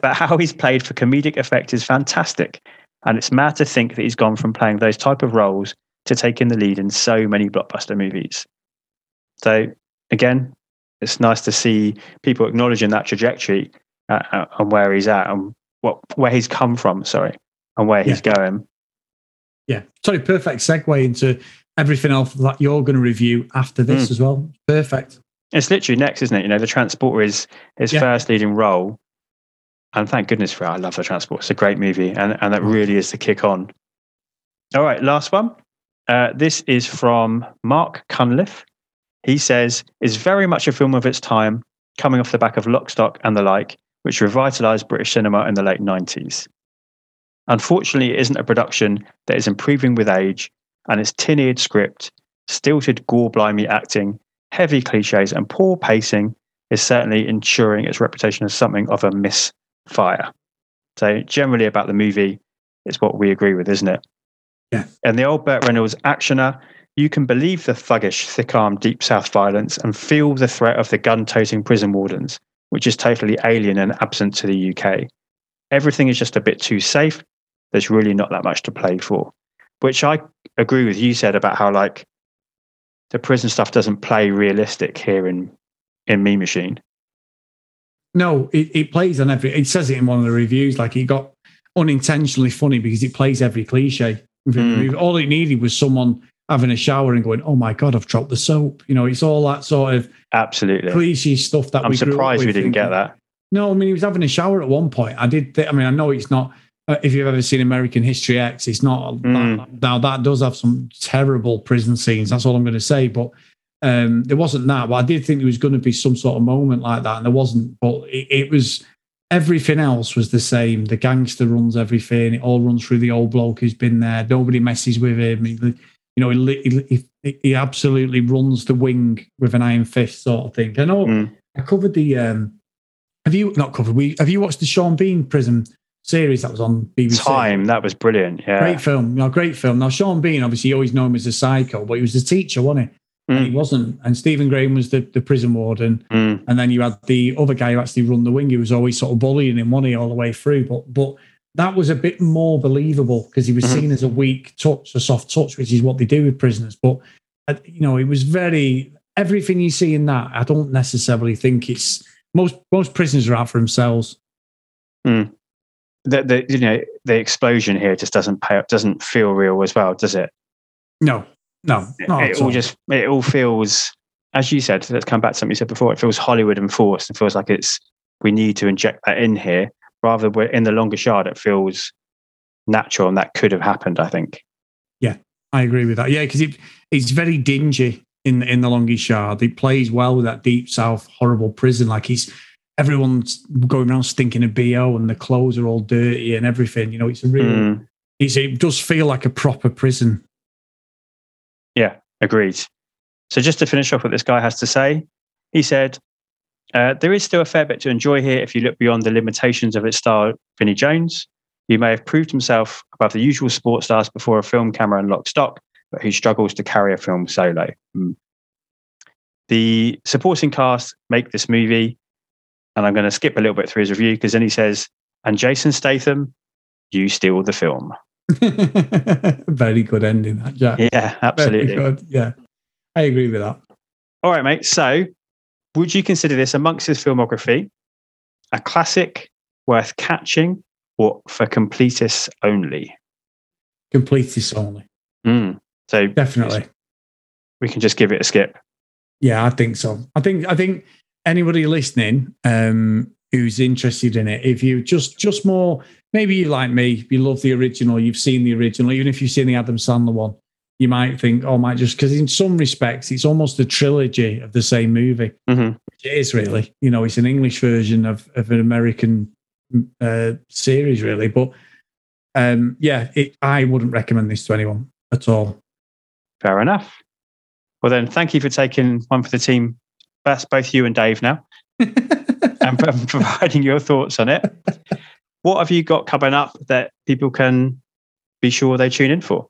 I: But how he's played for comedic effect is fantastic. And it's mad to think that he's gone from playing those type of roles to taking the lead in so many blockbuster movies. So again, it's nice to see people acknowledging that trajectory uh, uh, and where he's at and what where he's come from. Sorry, and where he's going.
E: Yeah, sorry, perfect segue into everything else that you're going to review after this
I: Mm.
E: as well. Perfect.
I: It's literally next, isn't it? You know, the transporter is his
E: Yeah.
I: first leading role, and thank goodness for it. I love the transport. It's a great movie, and and that really is the kick on. All right, last one. Uh, this is from Mark Cunliffe. He says is very much a film of its time, coming off the back of Lock, Stock, and the like, which revitalized British cinema in the late nineties. Unfortunately, it isn't a production that is improving with age, and its tin-eared script, stilted gore-blimey acting, heavy cliches, and poor pacing is certainly ensuring its reputation as something of a misfire. So, generally, about the movie, it's what we agree with, isn't it?
E: Yeah.
I: And the old Burt Reynolds actioner, you can believe the thuggish, thick armed Deep South violence and feel the threat of the gun toting prison wardens, which is totally alien and absent to the UK. Everything is just a bit too safe. There's really not that much to play for, which I agree with you said about how, like, the prison stuff doesn't play realistic here in in Mean Machine.
E: No, it, it plays on every. It says it in one of the reviews. Like it got unintentionally funny because it plays every cliche.
I: Mm.
E: All it needed was someone having a shower and going, "Oh my god, I've dropped the soap." You know, it's all that sort of
I: Absolutely.
E: cliche stuff that
I: I'm
E: we.
I: surprised we didn't get that.
E: No, I mean he was having a shower at one point. I did. Th- I mean, I know it's not. Uh, if you've ever seen American History X, it's not.
I: Mm.
E: That, now that does have some terrible prison scenes. That's all I'm going to say. But um, there wasn't that. But I did think there was going to be some sort of moment like that, and there wasn't. But it, it was. Everything else was the same. The gangster runs everything. It all runs through the old bloke who's been there. Nobody messes with him. He, you know, he, he, he, absolutely runs the wing with an iron fist, sort of thing. I know.
I: Mm.
E: I covered the. Um, have you not covered? We have you watched the Sean Bean prison series that was on BBC?
I: Time that was brilliant. Yeah.
E: Great film. No, great film. Now Sean Bean, obviously, you always know him as a psycho, but he was a teacher, wasn't he? And he
I: Mm.
E: wasn't. And Stephen Graham was the, the prison warden.
I: Mm.
E: And then you had the other guy who actually run the wing. He was always sort of bullying him, wasn't all the way through. But but that was a bit more believable because he was
I: Mhm.
E: seen as a weak touch, a soft touch, which is what they do with prisoners. But uh, you know, it was very everything you see in that. I don't necessarily think it's most most prisoners are out for themselves.
I: The, the you know the explosion here just doesn't pay up, doesn't feel real as well, does it?
E: No, no,
I: it
E: at
I: all
E: all.
I: just it all feels as you said. Let's come back to something you said before. It feels Hollywood enforced. It feels like it's we need to inject that in here rather. We're in the longest yard. It feels natural, and that could have happened. I think.
E: Yeah, I agree with that. Yeah, because it it's very dingy in in the longest yard. It plays well with that deep south horrible prison. Like he's everyone's going around stinking of bo, and the clothes are all dirty and everything. You know, it's a real.
I: Mm,
E: It's, it does feel like a proper prison.
I: Agreed. So just to finish off what this guy has to say, he said. Uh, there is still a fair bit to enjoy here if you look beyond the limitations of its star, Vinnie Jones. He may have proved himself above the usual sports stars before a film camera and lock stock, but who struggles to carry a film solo. Hmm. The supporting cast make this movie, and I'm going to skip a little bit through his review because then he says, and Jason Statham, you steal the film.
E: very good ending, that Jack.
I: Yeah, absolutely.
E: Very good. Yeah, I agree with that.
I: All right, mate. So, would you consider this amongst his filmography a classic worth catching or for completists only?
E: Completists only,
I: Mm. So,
E: definitely.
I: we can just give it a skip.
E: Yeah, I think so. I think I think anybody listening um, who's interested in it, if you just just more, maybe you like me, you love the original, you've seen the original, even if you've seen the Adam Sandler one, you might think, oh, I might just because in some respects it's almost a trilogy of the same movie.
I: Mhm.
E: It is really, you know, it's an English version of of an American uh, series, really. But um, yeah, it, I wouldn't recommend this to anyone at all.
I: Fair enough. Well, then, thank you for taking one for the team. That's both you and Dave now, and providing your thoughts on it. What have you got coming up that people can be sure they tune in for?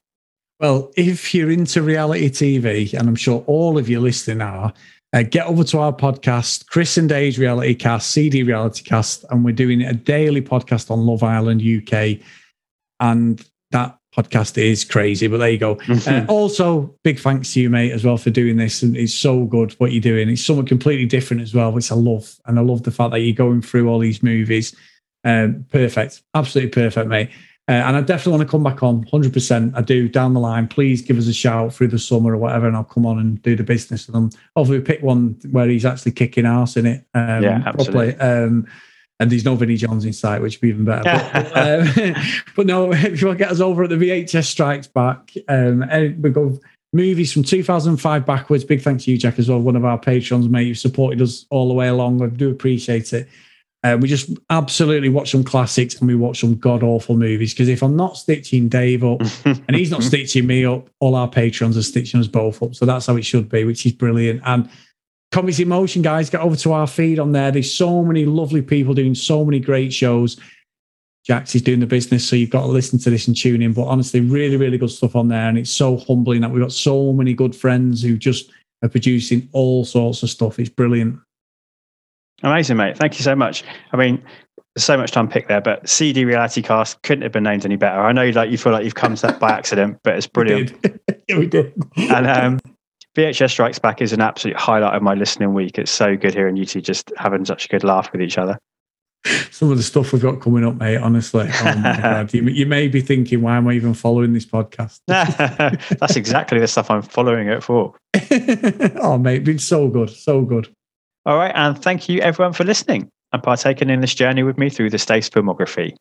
E: Well, if you're into reality TV, and I'm sure all of you listening are, uh, get over to our podcast, Chris and Dave's Reality Cast, CD Reality Cast, and we're doing a daily podcast on Love Island UK. And that podcast is crazy, but there you go. uh, also, big thanks to you, mate, as well for doing this. And it's so good what you're doing. It's something completely different as well, which I love. And I love the fact that you're going through all these movies. Um, perfect. Absolutely perfect, mate. Uh, and I definitely want to come back on 100%. I do down the line. Please give us a shout through the summer or whatever, and I'll come on and do the business with them. Hopefully, we pick one where he's actually kicking ass in it. Um,
I: Yeah, absolutely.
E: Um, and there's no Vinnie Jones in sight, which would be even better. But, um, but no, if you want to get us over at the VHS Strikes Back, um, and we go movies from 2005 backwards. Big thanks to you, Jack, as well, one of our patrons, mate. You've supported us all the way along. I do appreciate it. Uh, we just absolutely watch some classics and we watch some god awful movies. Because if I'm not stitching Dave up and he's not stitching me up, all our patrons are stitching us both up. So that's how it should be, which is brilliant. And Comics in Motion, guys, get over to our feed on there. There's so many lovely people doing so many great shows. Jax is doing the business, so you've got to listen to this and tune in. But honestly, really, really good stuff on there. And it's so humbling that we've got so many good friends who just are producing all sorts of stuff. It's brilliant.
I: Amazing, mate. Thank you so much. I mean, there's so much to unpick there, but CD Reality Cast couldn't have been named any better. I know like you feel like you've come to that by accident, but it's brilliant.
E: yeah, we did.
I: and um, VHS Strikes Back is an absolute highlight of my listening week. It's so good hearing you two just having such a good laugh with each other.
E: Some of the stuff we've got coming up, mate, honestly. Oh. You, you may be thinking, why am I even following this podcast?
I: That's exactly the stuff I'm following it for.
E: oh, mate, been so good. So good.
I: All right. And thank you, everyone, for listening and partaking in this journey with me through the Stath filmography.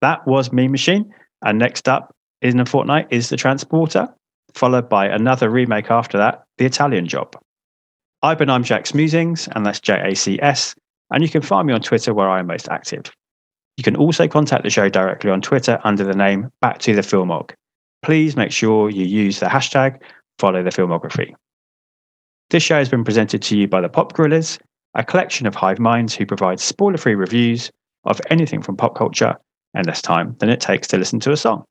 I: That was Mean Machine. And next up in a fortnight is The Transporter, followed by another remake after that, The Italian Job. I've been I'm Jack's Musings, and that's J A C S. And you can find me on Twitter where I am most active. You can also contact the show directly on Twitter under the name Back to the Filmog. Please make sure you use the hashtag follow the filmography. This show has been presented to you by the Pop Gorillas, a collection of hive minds who provide spoiler free reviews of anything from pop culture in less time than it takes to listen to a song.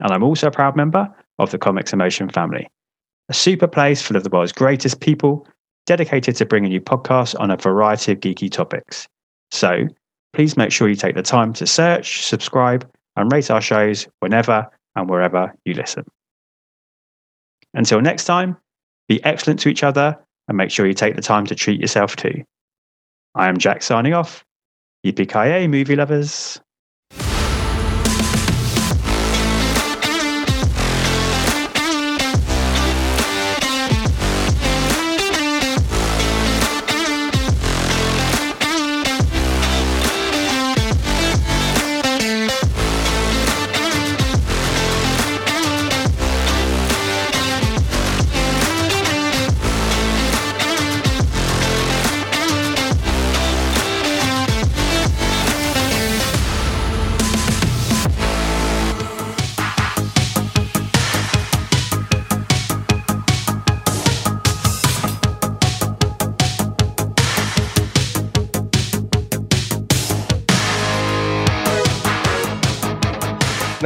I: And I'm also a proud member of the Comics in Motion family, a super place full of the world's greatest people dedicated to bringing you podcasts on a variety of geeky topics. So please make sure you take the time to search, subscribe, and rate our shows whenever and wherever you listen. Until next time, be excellent to each other and make sure you take the time to treat yourself too. I am Jack signing off. Yippee movie lovers.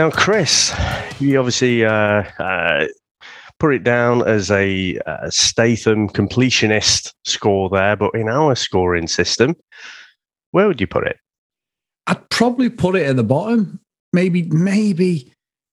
F: Now, Chris, you obviously uh, uh, put it down as a, uh Statham completionist score there, but in our scoring system, where would you put it?
E: I'd probably put it at the bottom. Maybe, maybe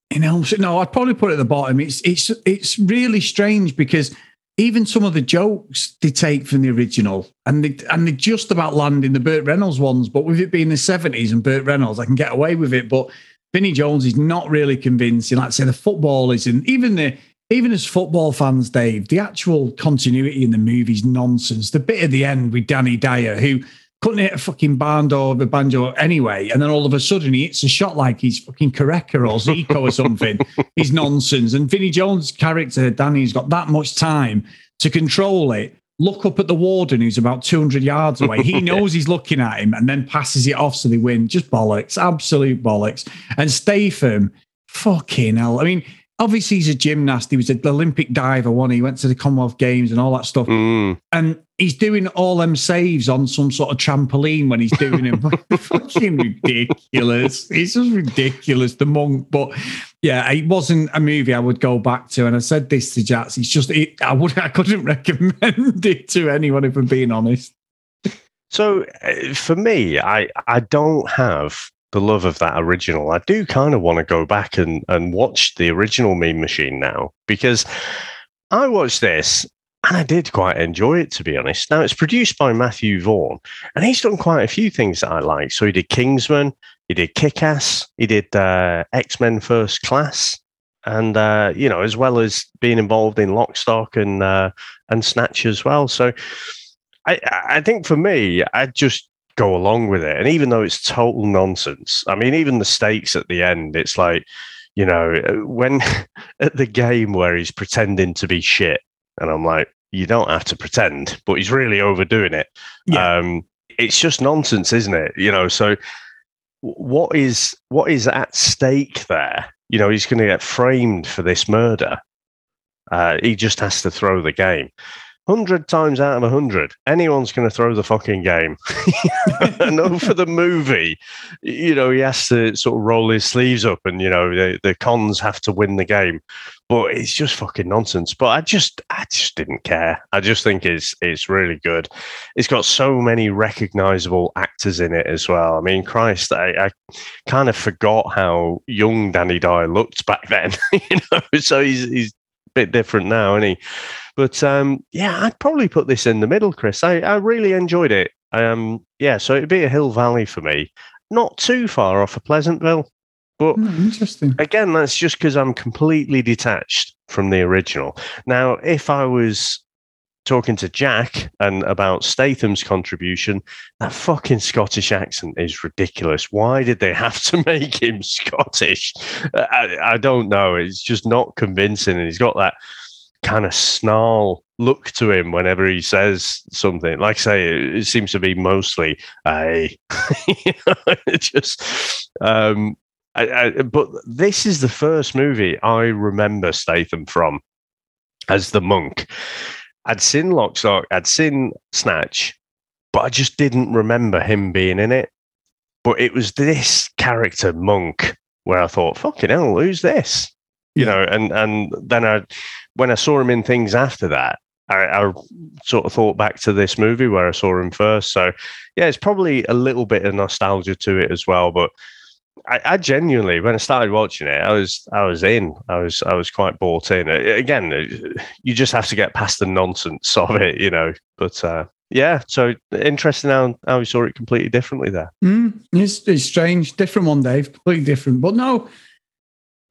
E: you know, no, I'd probably put it at the bottom. It's it's it's really strange because even some of the jokes they take from the original and they and they just about land in the Burt Reynolds ones, but with it being the 70s and Burt Reynolds, I can get away with it. But Vinnie Jones is not really convincing. Like I say, the football isn't even the even as football fans, Dave, the actual continuity in the movie's nonsense. The bit at the end with Danny Dyer, who couldn't hit a fucking barn door with a banjo anyway, and then all of a sudden he hits a shot like he's fucking Careca or Zico or something. He's nonsense. And Vinnie Jones' character, Danny's got that much time to control it look up at the warden who's about 200 yards away. He knows he's looking at him and then passes it off so they win. Just bollocks, absolute bollocks. And Statham, fucking hell. I mean, obviously he's a gymnast. He was an Olympic diver, one. He went to the Commonwealth Games and all that stuff.
F: Mm.
E: And he's doing all them saves on some sort of trampoline when he's doing them. fucking ridiculous. It's just ridiculous, the monk. But yeah, it wasn't a movie I would go back to. And I said this to Jax. It's just it, I would I couldn't recommend it to anyone if I'm being honest.
F: So uh, for me, I I don't have the love of that original. I do kind of want to go back and and watch the original Mean Machine now because I watched this and I did quite enjoy it to be honest. Now it's produced by Matthew Vaughn and he's done quite a few things that I like. So he did Kingsman, he did Kick Ass, he did uh, X Men First Class. And uh, you know, as well as being involved in Lock, Stock, and uh, and Snatch as well. So, I, I think for me, I just go along with it. And even though it's total nonsense, I mean, even the stakes at the end, it's like, you know, when at the game where he's pretending to be shit, and I'm like, you don't have to pretend, but he's really overdoing it.
E: Yeah.
F: Um, it's just nonsense, isn't it? You know, so what is what is at stake there? You know, he's going to get framed for this murder. Uh, he just has to throw the game. 100 times out of 100, anyone's going to throw the fucking game. Know for the movie, you know, he has to sort of roll his sleeves up and, you know, the, the cons have to win the game. But it's just fucking nonsense. But I just, I just didn't care. I just think it's, it's really good. It's got so many recognizable actors in it as well. I mean, Christ, I, I kind of forgot how young Danny Dyer looked back then, you know, so he's, he's bit different now, isn't he? But um, yeah, I'd probably put this in the middle, Chris. I, I really enjoyed it. Um, yeah, so it'd be a Hill Valley for me. Not too far off of Pleasantville. But
E: Hmm, interesting.
F: again, that's just because I'm completely detached from the original. Now, if I was talking to Jack and about Statham's contribution, that fucking Scottish accent is ridiculous. Why did they have to make him Scottish? I, I don't know. It's just not convincing. And he's got that kind of snarl look to him whenever he says something. Like I say, it, it seems to be mostly a just um I, I, but this is the first movie I remember Statham from as the monk. I'd seen Lockstock, I'd seen Snatch, but I just didn't remember him being in it. But it was this character, Monk, where I thought, fucking hell, who's this? You know, and and then I when I saw him in things after that, I, I sort of thought back to this movie where I saw him first. So yeah, it's probably a little bit of nostalgia to it as well. But I, I genuinely, when I started watching it, I was I was in. I was I was quite bought in. Again, uh, you just have to get past the nonsense of it, you know. But uh, yeah, so interesting how how we saw it completely differently there.
E: Mm, it's, it's strange, different one, Dave, completely different. But no,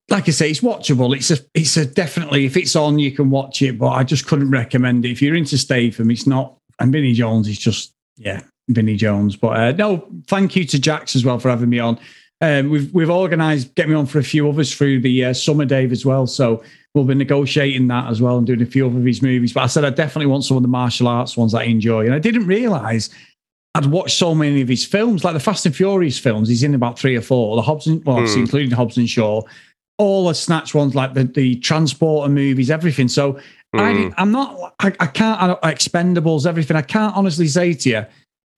E: like I say, it's watchable. It's a, it's a definitely if it's on, you can watch it. But I just couldn't recommend it if you're into Statham. It's not, and Vinnie Jones is just yeah, Vinnie Jones. But uh, no, thank you to Jax as well for having me on. Um, we've we've organised get me on for a few others through the uh, summer, Dave, as well. So we'll be negotiating that as well and doing a few other of his movies. But I said I definitely want some of the martial arts ones that I enjoy, and I didn't realise I'd watched so many of his films, like the Fast and Furious films. He's in about three or four. The Hobbs, and, well,
F: Hmm.
E: including Hobbs and Shaw, all the snatch ones, like the the transporter movies, everything. So I
F: Hmm.
E: didn't, I'm not, I, I can't, I, Expendables, everything. I can't honestly say to you,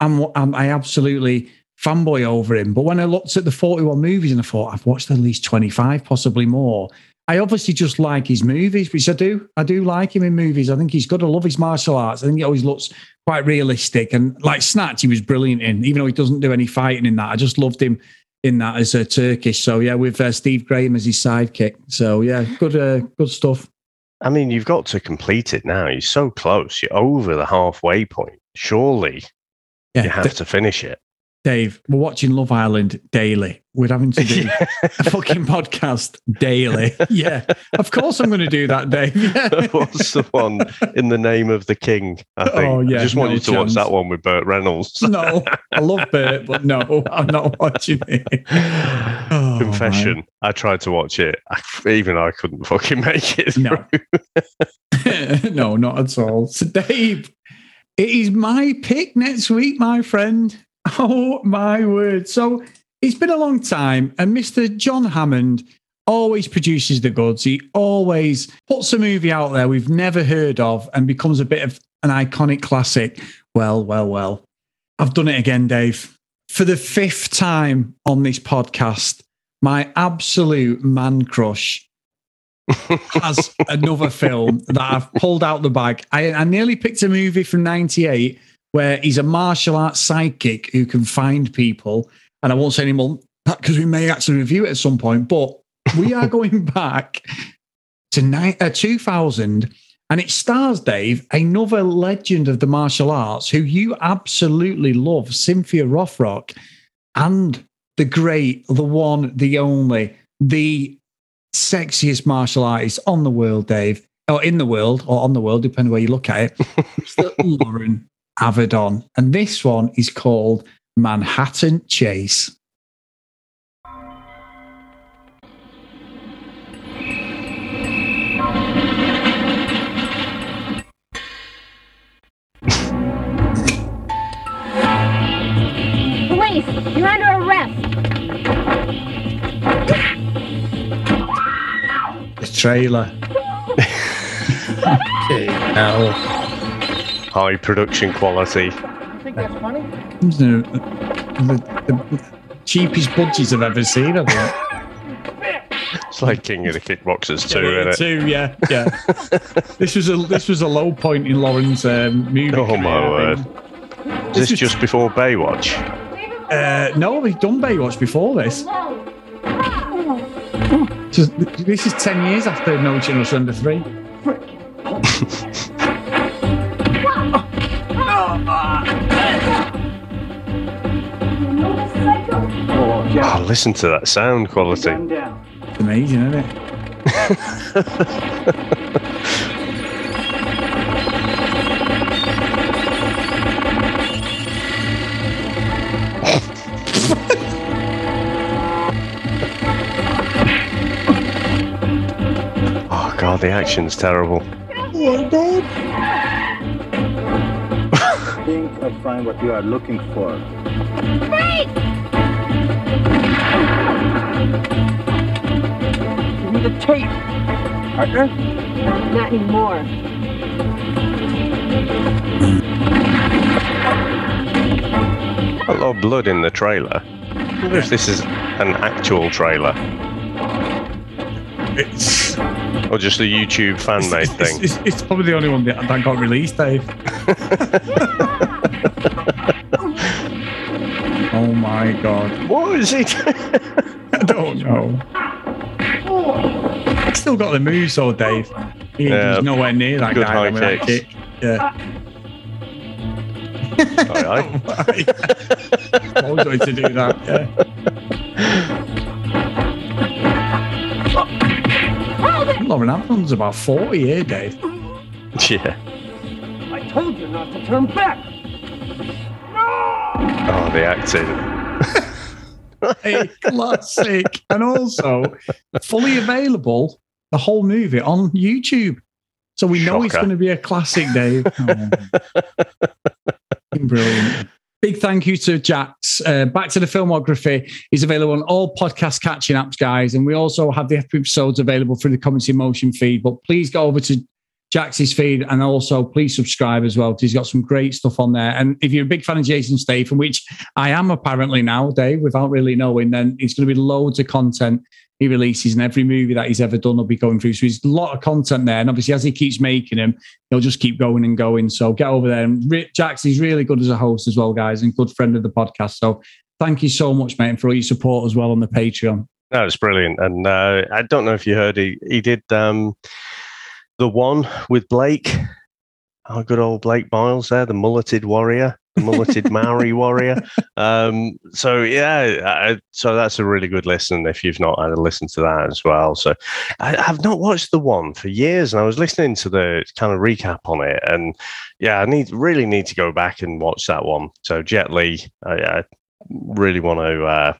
E: I'm, I'm, I absolutely fanboy over him. But when I looked at the 41 movies and I thought, I've watched at least 25, possibly more. I obviously just like his movies, which I do. I do like him in movies. I think he's good. I love his martial arts. I think he always looks quite realistic. And like Snatch, he was brilliant in, even though he doesn't do any fighting in that. I just loved him in that as a Turkish. So yeah, with uh, Steve Graham as his sidekick. So yeah, good, uh, good stuff.
F: I mean, you've got to complete it now. You're so close. You're over the halfway point. Surely
E: Yeah,
F: you have to finish it.
E: Dave, we're watching Love Island daily. We're having to do a fucking podcast daily. Yeah, of course I'm going to do that, Dave. Yeah.
F: What's the one in the name of the king? I oh, think.
E: Oh, yeah,
F: I just want
E: no
F: you to watch that one with Burt Reynolds.
E: no, I love Burt, but no, I'm not watching it. Oh,
F: Confession. I tried to watch it. I, even I couldn't fucking make it.
E: No.
F: through.
E: no, not at all. So, Dave, It is my pick next week, my friend. Oh my word. So it's been a long time, and Mr. John Hammond always produces the goods. He always puts a movie out there we've never heard of and becomes a bit of an iconic classic. Well, well, well. I've done it again, Dave. For the fifth time on this podcast, my absolute man crush has another film that I've pulled out the bag. I, I nearly picked a movie from 98 where he's a martial arts psychic who can find people. And I won't say any more because we may actually review it at some point. But we are going back to ni- uh, 2000 and it stars Dave, another legend of the martial arts who you absolutely love, Cynthia Rothrock, and the great, the one, the only, the sexiest martial artist on the world, Dave, or in the world, or on the world, depending where you look at it, Loren Avedon. And this one is called Manhattan Chase.
B: Police, you're under arrest.
E: The trailer.
F: Hell. High production quality.
E: Think that's The, the- the cheapest budgets I've ever seen, I think.
F: It's like King of the Kickboxers too,
E: Yeah,
F: isn't it?
E: too, yeah, yeah. this was a this was a low point in Loren's um, movie.
F: Oh
E: career,
F: my word!
E: think.
F: Is this
E: was-
F: just before Baywatch?
E: Uh, no, we've done Baywatch before this. So this is ten years after No Channel Under Three.
F: Oh, listen to that sound quality.
E: It's amazing, isn't it?
F: Oh god, the action's terrible.
J: I think of find what you are looking for.
K: Give me the tape, partner.
B: Not anymore.
F: A lot of blood in the trailer. I wonder if this is an actual trailer
E: It's
F: or just a YouTube fan made
E: it's,
F: thing.
E: it's, it's probably the only one that, that got released, Dave. oh my god!
F: What is it?
E: I don't know. Still got the moves, though, Dave. He,
F: Yeah.
E: He's nowhere near that
F: Good
E: guy
F: high
E: with that
F: kicks.
E: kick. Yeah.
F: Aye, aye.
E: Oh, Always wanted to do that. Yeah. Loren Avedon's about 40 here, Dave.
F: Yeah.
K: I told you not to turn back.
F: Oh, the acting.
E: A classic. And also fully available, the whole movie on YouTube. So we know it's going to be a classic, Dave. Oh. Brilliant. Big thank you to Jax. Uh, Back to the Filmography is available on all podcast catching apps, guys. And we also have the episodes available through the Comics in Motion feed. But please go over to Jax's feed and also please subscribe as well because he's got some great stuff on there. And if you're a big fan of Jason Statham, which I am apparently now, Dave, without really knowing, then it's going to be loads of content he releases and every movie that he's ever done will be going through. So there's a lot of content there. And obviously, as he keeps making them, he'll just keep going and going. So get over there. And Jax is really good as a host as well, guys, and good friend of the podcast. So thank you so much, mate, for all your support as well on the Patreon.
F: No, it's brilliant. And uh, I don't know if you heard, he, he did um, the one with Blake. Our good old Blake Miles there, the mulleted warrior, the mulleted Maori warrior. Um, so, yeah, I, so that's a really good listen if you've not had a listen to that as well. So, I, I've not watched the one for years and I was listening to the kind of recap on it. And yeah, I need really need to go back and watch that one. So, Jet Li, I, I really want to. Uh,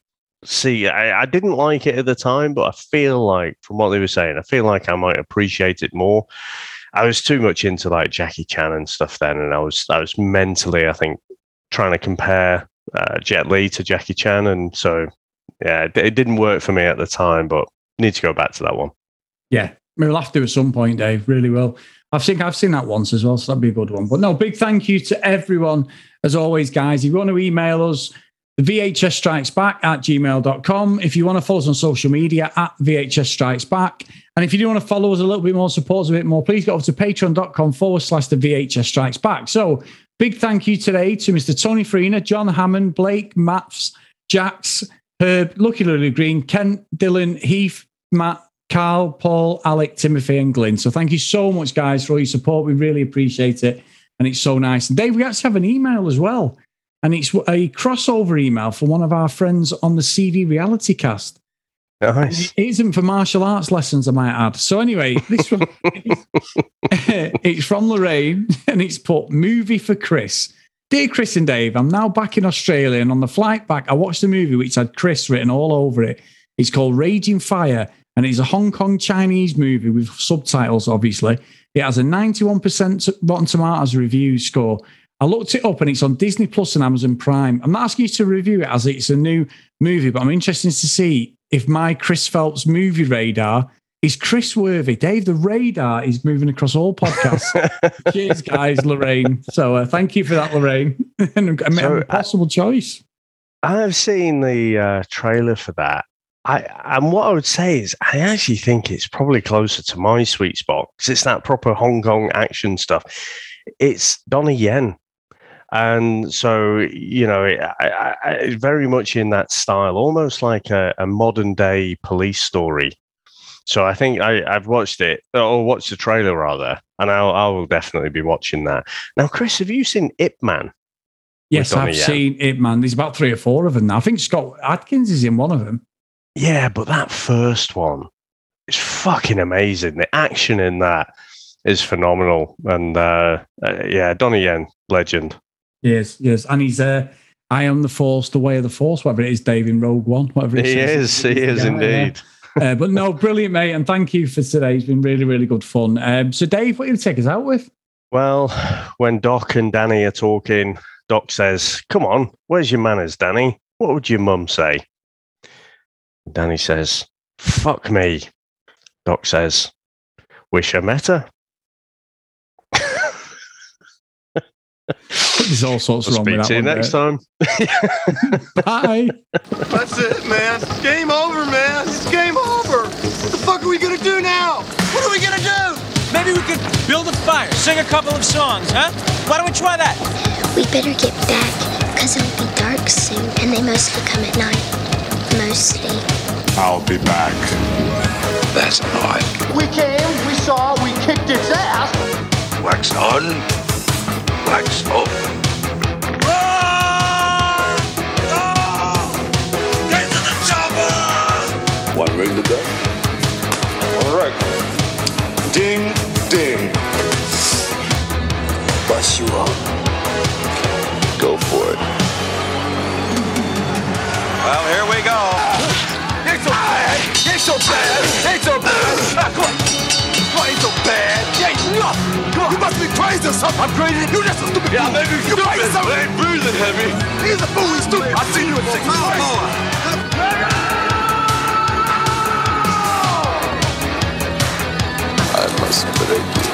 F: see I, I didn't like it at the time but i feel like from what they were saying i feel like i might appreciate it more I was too much into like Jackie Chan and stuff then, and I was I was mentally, I think, trying to compare uh, Jet Li to Jackie Chan, and so yeah, it, it didn't work for me at the time, but need to go back to that one.
E: Yeah, we'll have to at some point, Dave. Really will. I think I've seen that once as well, so that'd be a good one. But no, big thank you to everyone, as always, guys. If you want to email us, the VHS Strikes Back at gmail.com. If you want to follow us on social media at VHS Strikes Back. And if you do want to follow us a little bit more, support us a bit more, please go over to patreon.com forward slash the VHS Strikes Back. So big thank you today to Mr. Tony Farina, John Hammond, Blake, Maths, Jax, Herb, Lucky Lily Green, Kent, Dylan, Heath, Matt, Carl, Paul, Alec, Timothy, and Glyn. So thank you so much, guys, for all your support. We really appreciate it. And it's so nice. And Dave, we actually have an email as well. And it's a crossover email from one of our friends on the CD Reality Cast.
F: Nice.
E: It isn't for martial arts lessons, I might add. So anyway, this one, it's from Lorraine, and it's put movie for Chris. Dear Chris and Dave, I'm now back in Australia, and on the flight back, I watched a movie which had Chris written all over it. It's called Raging Fire, and it's a Hong Kong Chinese movie with subtitles, obviously. It has a 91% Rotten Tomatoes review score. I looked it up and it's on Disney Plus and Amazon Prime. I'm not asking you to review it as it's a new movie, but I'm interested to see if my Chris Phelps movie radar is Chris worthy. Dave, the radar is moving across all podcasts. Cheers, guys, Lorraine. So uh, thank you for that, Lorraine. and a
F: So,
E: a possible choice.
F: I've seen the uh, trailer for that. I and what I would say is I actually think it's probably closer to my sweet spot because it's that proper Hong Kong action stuff. It's Donnie Yen, and so you know it, I, I, very much in that style, almost like a, a modern day police story. So I think I, I've watched it or watched the trailer rather, and I'll I will definitely be watching that. Now, Chris, have you seen Ip Man?
E: Yes, I've
F: Yen?
E: seen Ip man. There's about three or four of them now. I think Scott Adkins is in one of them.
F: Yeah, but that first one is fucking amazing. The action in that is phenomenal, and uh, uh, yeah, Donnie Yen, legend.
E: Yes, yes. And he's uh I am the force, the way of the force, whatever it is, Dave in Rogue One, whatever it
F: He
E: says.
F: is, he is indeed.
E: yeah. Uh, but no, brilliant, mate. And thank you for today. It's been really, really good fun. Um, so, Dave, what are you take us out with?
F: Well, when Doc and Danny are talking, Doc says, "Come on, where's your manners, Danny? What would your mum say?" Danny says, "Fuck me." Doc says, "Wish I met her."
E: There's all sorts
F: I'll
E: wrong with that
F: to you
E: one,
F: next
E: mate.
F: time.
E: Bye.
L: That's it, man. Game over, man. It's game over. What the fuck are we gonna do now? What are we gonna do?
M: Maybe we could build a fire, sing a couple of songs, huh? Why don't we try that?
N: We better get back, because it'll be dark soon, and they mostly come at night. Mostly.
O: I'll be back. That's odd.
L: We came, we saw, we kicked its ass.
O: Wax on, wax off. Oh. One ring to go. All right. Ding, ding. Bust you up. Go for it.
L: Well, here we yourself upgraded. You just a stupid yeah, fool. maybe you stupid. You ain't breathing heavy. He's a fool. He's stupid. I've seen you at six. Miles more. I must break you.